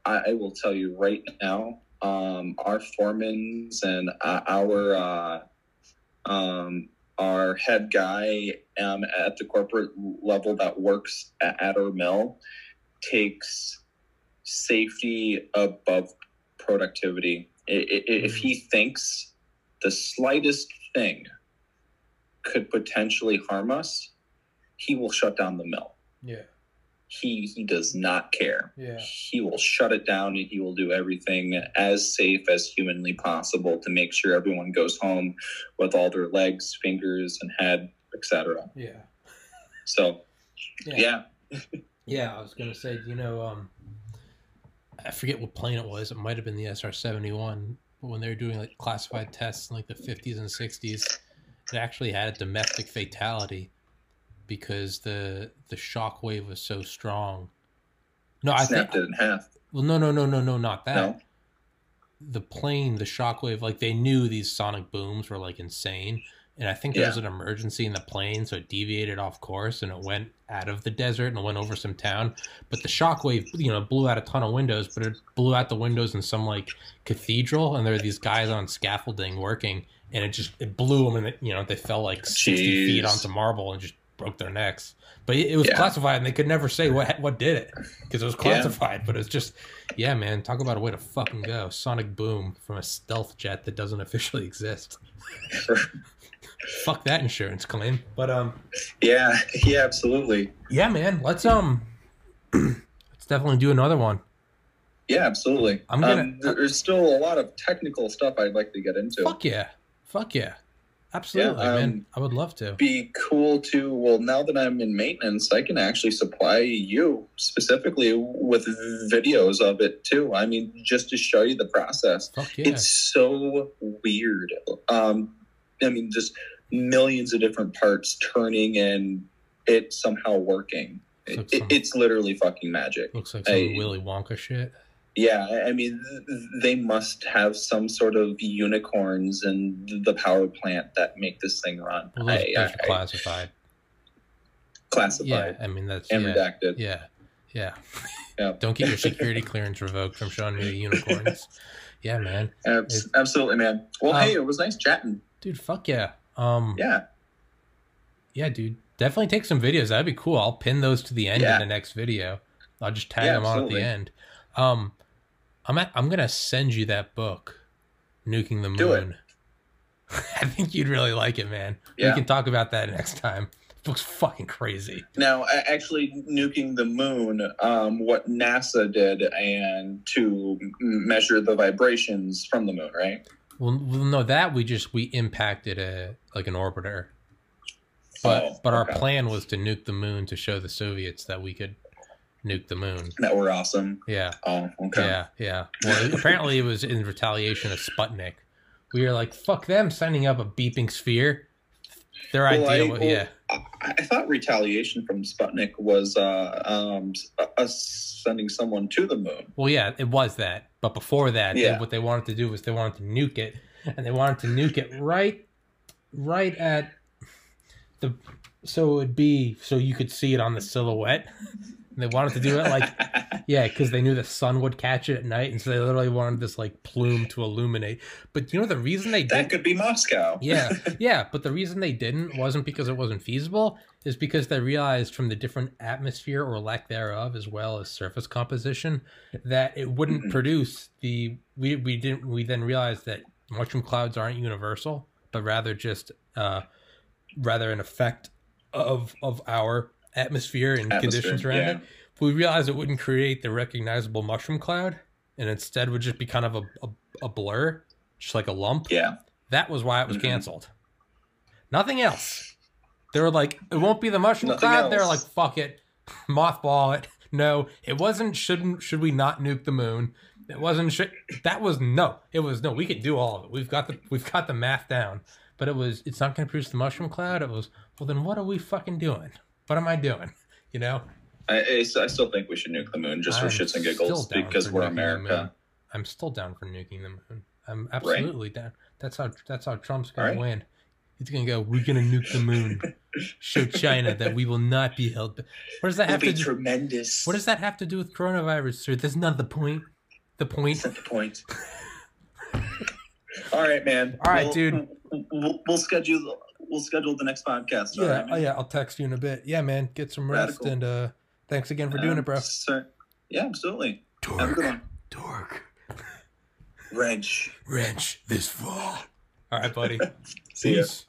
I, I will tell you right now, um, our foremans and uh, our uh, um, our head guy um, at the corporate level that works at, at our mill takes safety above productivity. If he thinks the slightest thing could potentially harm us, he will shut down the mill. Yeah. He he does not care. Yeah. He will shut it down and he will do everything as safe as humanly possible to make sure everyone goes home with all their legs, fingers, and head, etc. Yeah. So, Yeah. yeah, Yeah, I was gonna say, you know, um, I forget what plane it was. It might have been the SR seventy one. But when they were doing like classified tests in like the fifties and sixties, it actually had a domestic fatality because the the shock wave was so strong. No, I think snapped it in half. well, no, no, no, no, no, not that. No, The plane, the shockwave, like they knew these sonic booms were like insane, and I think there was an emergency in the plane, so it deviated off course and it went out of the desert and it went over some town. But the shockwave, you know, blew out a ton of windows, but it blew out the windows in some like cathedral, and there were these guys on scaffolding working, and it just it blew them, and it, you know they fell like sixty feet onto marble and just broke their necks. But it, was Yeah. classified, and they could never say what what did it because it was Yeah. classified. But it's just, yeah, man, talk about a way to fucking go. Sonic boom from a stealth jet that doesn't officially exist. Fuck that insurance claim. But um, yeah, yeah, absolutely. yeah, man, let's um, let's definitely do another one. Yeah, absolutely. I'm gonna- um, there's still a lot of technical stuff I'd like to get into. Fuck yeah, fuck yeah, absolutely, Yeah, man. um, I would love to. be cool to well now that i'm in maintenance i can actually supply you specifically with videos of it too i mean just to show you the process yeah, it's so weird um i mean just millions of different parts turning and it somehow working it, it- some- it's literally fucking magic looks like some I- Willy Wonka shit. Yeah I- mean they must have some sort of unicorns and the power plant that make this thing run Well, those, I- those I- classified. classified Yeah, I mean that's and yeah, redacted yeah, yeah. Yeah. Don't get your security clearance revoked from showing me the unicorns. Yeah, man, Abs- absolutely, man. Well, Um, hey, it was nice chatting. dude, fuck yeah. Um, Yeah, Yeah, dude. Definitely take some videos. That'd be cool. I'll pin those to the end Yeah. of the next video. I'll just tag Yeah, them on at the end. Um, I'm at, I'm gonna send you that book, Nuking the Moon. Do it. I think you'd really like it, man. Yeah. We can talk about that next time. The book's fucking crazy. Now, actually, nuking the moon, um, what NASA did, and to measure the vibrations from the moon, right? Well, well, no, that we just we impacted a like an orbiter, but Oh, but our okay. plan was to nuke the moon to show the Soviets that we could nuke the moon. That were awesome. Yeah. Oh, okay. Yeah, yeah. Well, apparently it was in retaliation of Sputnik. We were like, "Fuck them," sending up a beeping sphere. Their Well, idea, I- was, well, yeah, I, I thought retaliation from Sputnik was uh, um, us sending someone to the moon. well, yeah, it was that. But before that, they- what they wanted to do was they wanted to nuke it, and they wanted to nuke it right, right at the. So it would be so you could see it on the silhouette. And they wanted to do it like Yeah, because they knew the sun would catch it at night, and so they literally wanted this like plume to illuminate. But you know the reason they that could be Moscow. yeah, yeah, but the reason they didn't wasn't because it wasn't feasible, is because they realized from the different atmosphere or lack thereof, as well as surface composition, that it wouldn't Mhm. produce the. We we didn't. We then realized that mushroom clouds aren't universal, but rather just uh, rather an effect of of our atmosphere and Atmosphere, conditions around yeah. it. We realized it wouldn't create the recognizable mushroom cloud, and instead would just be kind of a, a, a blur, just like a lump. Yeah. That was why it was Mhm. canceled. Nothing else. They were like, it won't be the mushroom Nothing cloud. They're like, fuck it, mothball it. No, it wasn't. Shouldn't should we not nuke the moon? It wasn't. Should, that was no. It was no. We could do all of it. We've got the we've got the math down. But it was. It's not going to produce the mushroom cloud. It was. Well, then what are we fucking doing? What am I doing? You know. I, I still think we should nuke the moon just for I'm shits and giggles because we're nuking the moon. America. I'm still down for nuking the moon. I'm absolutely down. That's how that's how Trump's gonna Alright. win. He's gonna go. We're gonna nuke the moon. Show China that we will not be held. ba-" What does that It'll have to be do? tremendous. What does that have to do with coronavirus, sir? That's not the point. The point. That's not the point. All right, man. All right, We'll- dude. We'll, we'll schedule. We'll schedule the next podcast. Yeah, right, oh yeah. I'll text you in a bit. Yeah, man. Get some rest Radical. and uh thanks again for doing Um, it, bro. sir- Yeah, absolutely. Have a good one. Dork. Wrench. Wrench this fall. All right, buddy. See ya. Peace.